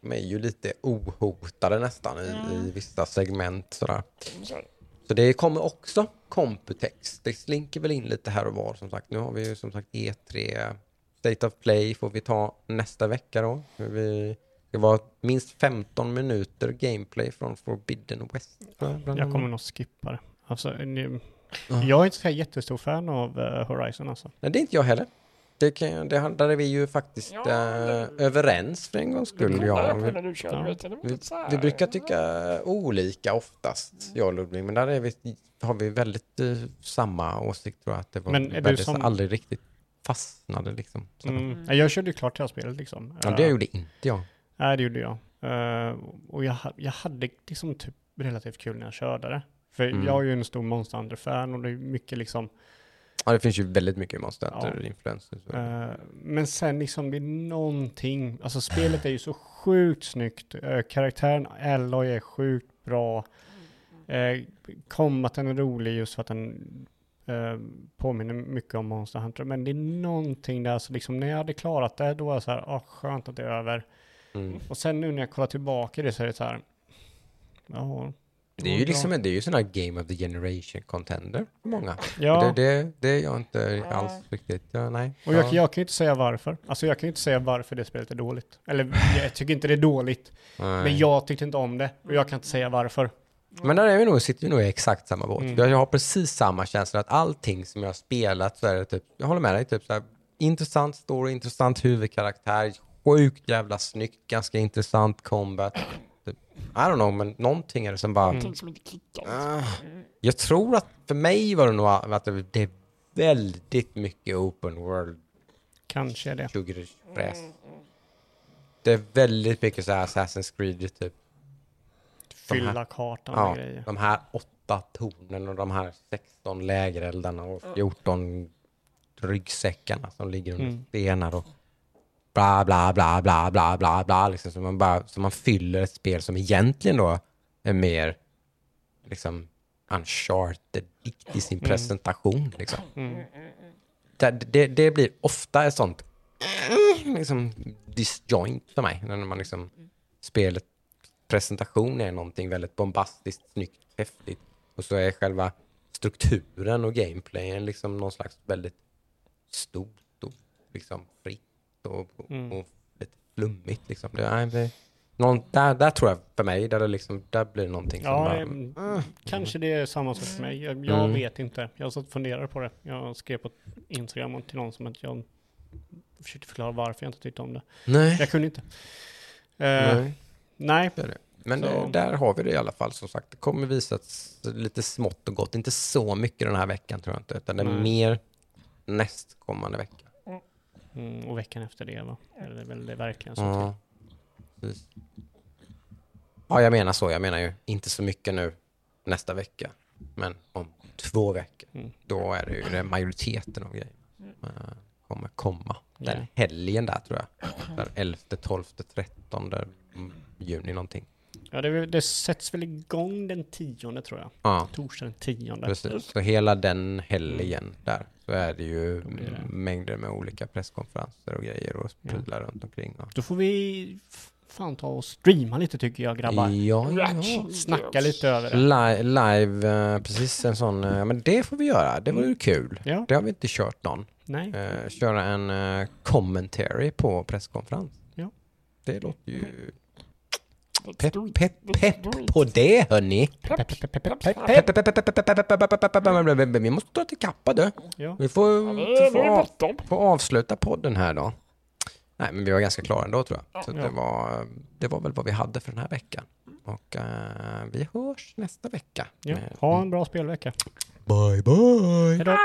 De är ju lite ohotade nästan i, i vissa segment sådär. Så, Så det kommer också Computex. Det slinker väl in lite här och var som sagt. Nu har vi ju som sagt E3 State of Play får vi ta nästa vecka då. Vi, det var minst 15 minuter gameplay från Forbidden West. Jag kommer nog skippa det. Alltså, ni, Ja. jag är inte så jättestor fan av eh, Horizon alltså. Nej, det är inte jag heller. Det kan, det, där är vi ju faktiskt Ja, eh, det- överens för en gångs det skull. Ja. Vi, vi, här, vi brukar tycka olika oftast, jag och Ludvig, men där är vi, har vi väldigt eh, samma åsikt tror jag. Att det var Men är du som- aldrig riktigt fastnade liksom. Så. Mm. Ja, Jag körde ju klart hela spelet liksom. Ja, Eh, det gjorde inte jag. Nej, det gjorde jag. Eh, och jag, jag hade liksom typ relativt kul när jag körde det. För Mm. jag är ju en stor Monster Hunter-fan och det är mycket liksom Ja, det finns ju väldigt mycket Monster Ja. Hunter-influenser. så. Eh, men sen liksom det är någonting, alltså spelet är ju så sjukt snyggt. Uh, karaktären Alloy är sjukt bra. Uh, Combaten är rolig just för att den eh, påminner mycket om Monster Hunter. Men det är någonting där, så liksom när jag hade klarat det, då var jag så här, ah, skönt att det är över. Mm. Och sen nu när jag kollar tillbaka det så är det så här, ja. Det är ju var liksom det är ju sån här Game of the Generation contender för många. Ja, Det, det, det är jag inte alls riktigt, ja, nej. och jag, ja. jag kan ju inte säga varför. Alltså jag kan ju inte säga varför det spelet är dåligt. Eller jag tycker inte det är dåligt. nej. Men jag tyckte inte om det och jag kan inte säga varför. Men där är vi nog, sitter vi nog i exakt samma båt. Mm. Jag, jag har precis samma känsla att allting som jag har spelat så är det typ, jag håller med dig, typ så här, intressant story, intressant huvudkaraktär, sjukt jävla snyggt, ganska intressant combat. Typ, I don't know, men någonting är det som bara, Mm. Någonting som inte klickar. ah. jag tror att för mig var det nog att det, det är väldigt mycket open world Kanske är det. tjuggerfräs. Det är väldigt mycket så här Assassin's Creed, typ. De här- Fylla kartan Ja, med grejer. de här åtta tornen och de här 16 lägereldarna och 14 ryggsäckarna som ligger under Mm. stenar och bla bla bla bla bla bla bla liksom så man bara så man fyller ett spel som egentligen då är mer liksom uncharted i sin Mm. presentation liksom. Mm. Det, det, det blir ofta ett sånt liksom disjoint för mig när man liksom spelet presentation är någonting väldigt bombastiskt, snyggt, häftigt och så är själva strukturen och gameplayen liksom någon slags väldigt stort och liksom fritt och, Mm. och lite flummigt liksom. Det, nej, det, någon, där, där tror jag för mig, där, det liksom, där blir det någonting som Ja, bara, mm, kanske det är samma sak för mig. Jag, jag Mm. vet inte. Jag har satt och funderat på det. Jag skrev på Instagram till någon som att jag försökte förklara varför jag inte tyckte om det. nej. Jag kunde inte. Eh, nej. nej. Det det. Men eh, där har vi det i alla fall. Som sagt, det kommer visas lite smått och gott. Inte så mycket den här veckan tror jag inte. Utan det är mer nästkommande vecka. Mm, och veckan efter det va? Är det väl det verkligen så? Ja, precis. ja, jag menar så. Jag menar ju inte så mycket nu nästa vecka. Men om två veckor. Mm. Då är det ju det majoriteten av grejer eh, kommer komma. Den Ja. helgen där tror jag. Där 11, 12, 13 juni någonting. Ja, det, det sätts väl igång den tionde tror jag. Ja. Torsdag den tionde. Precis, så hela den helgen där så är det ju blir det. mängder med olika presskonferenser och grejer och Ja. prylar runt omkring. Och. Då får vi fan ta och streama lite tycker jag grabbar. Ja, ja. Snacka lite över det. Li- live, eh, precis en sån, eh, men det får vi göra. Det vore ju kul. Ja, Det har vi inte kört någon. nej. Eh, köra en commentary på presskonferens. Ja. Det låter ju Let's Pepp, pepp, pepp på det hörni. Vi måste dra till kappa du. Vi får, avsluta podden här då. Nej, men vi var ganska klara ändå tror jag. Så det, var, det var väl vad vi hade för den här veckan. Och eh, vi hörs nästa vecka. Ha en bra spelvecka. Bye, bye. Hejdå.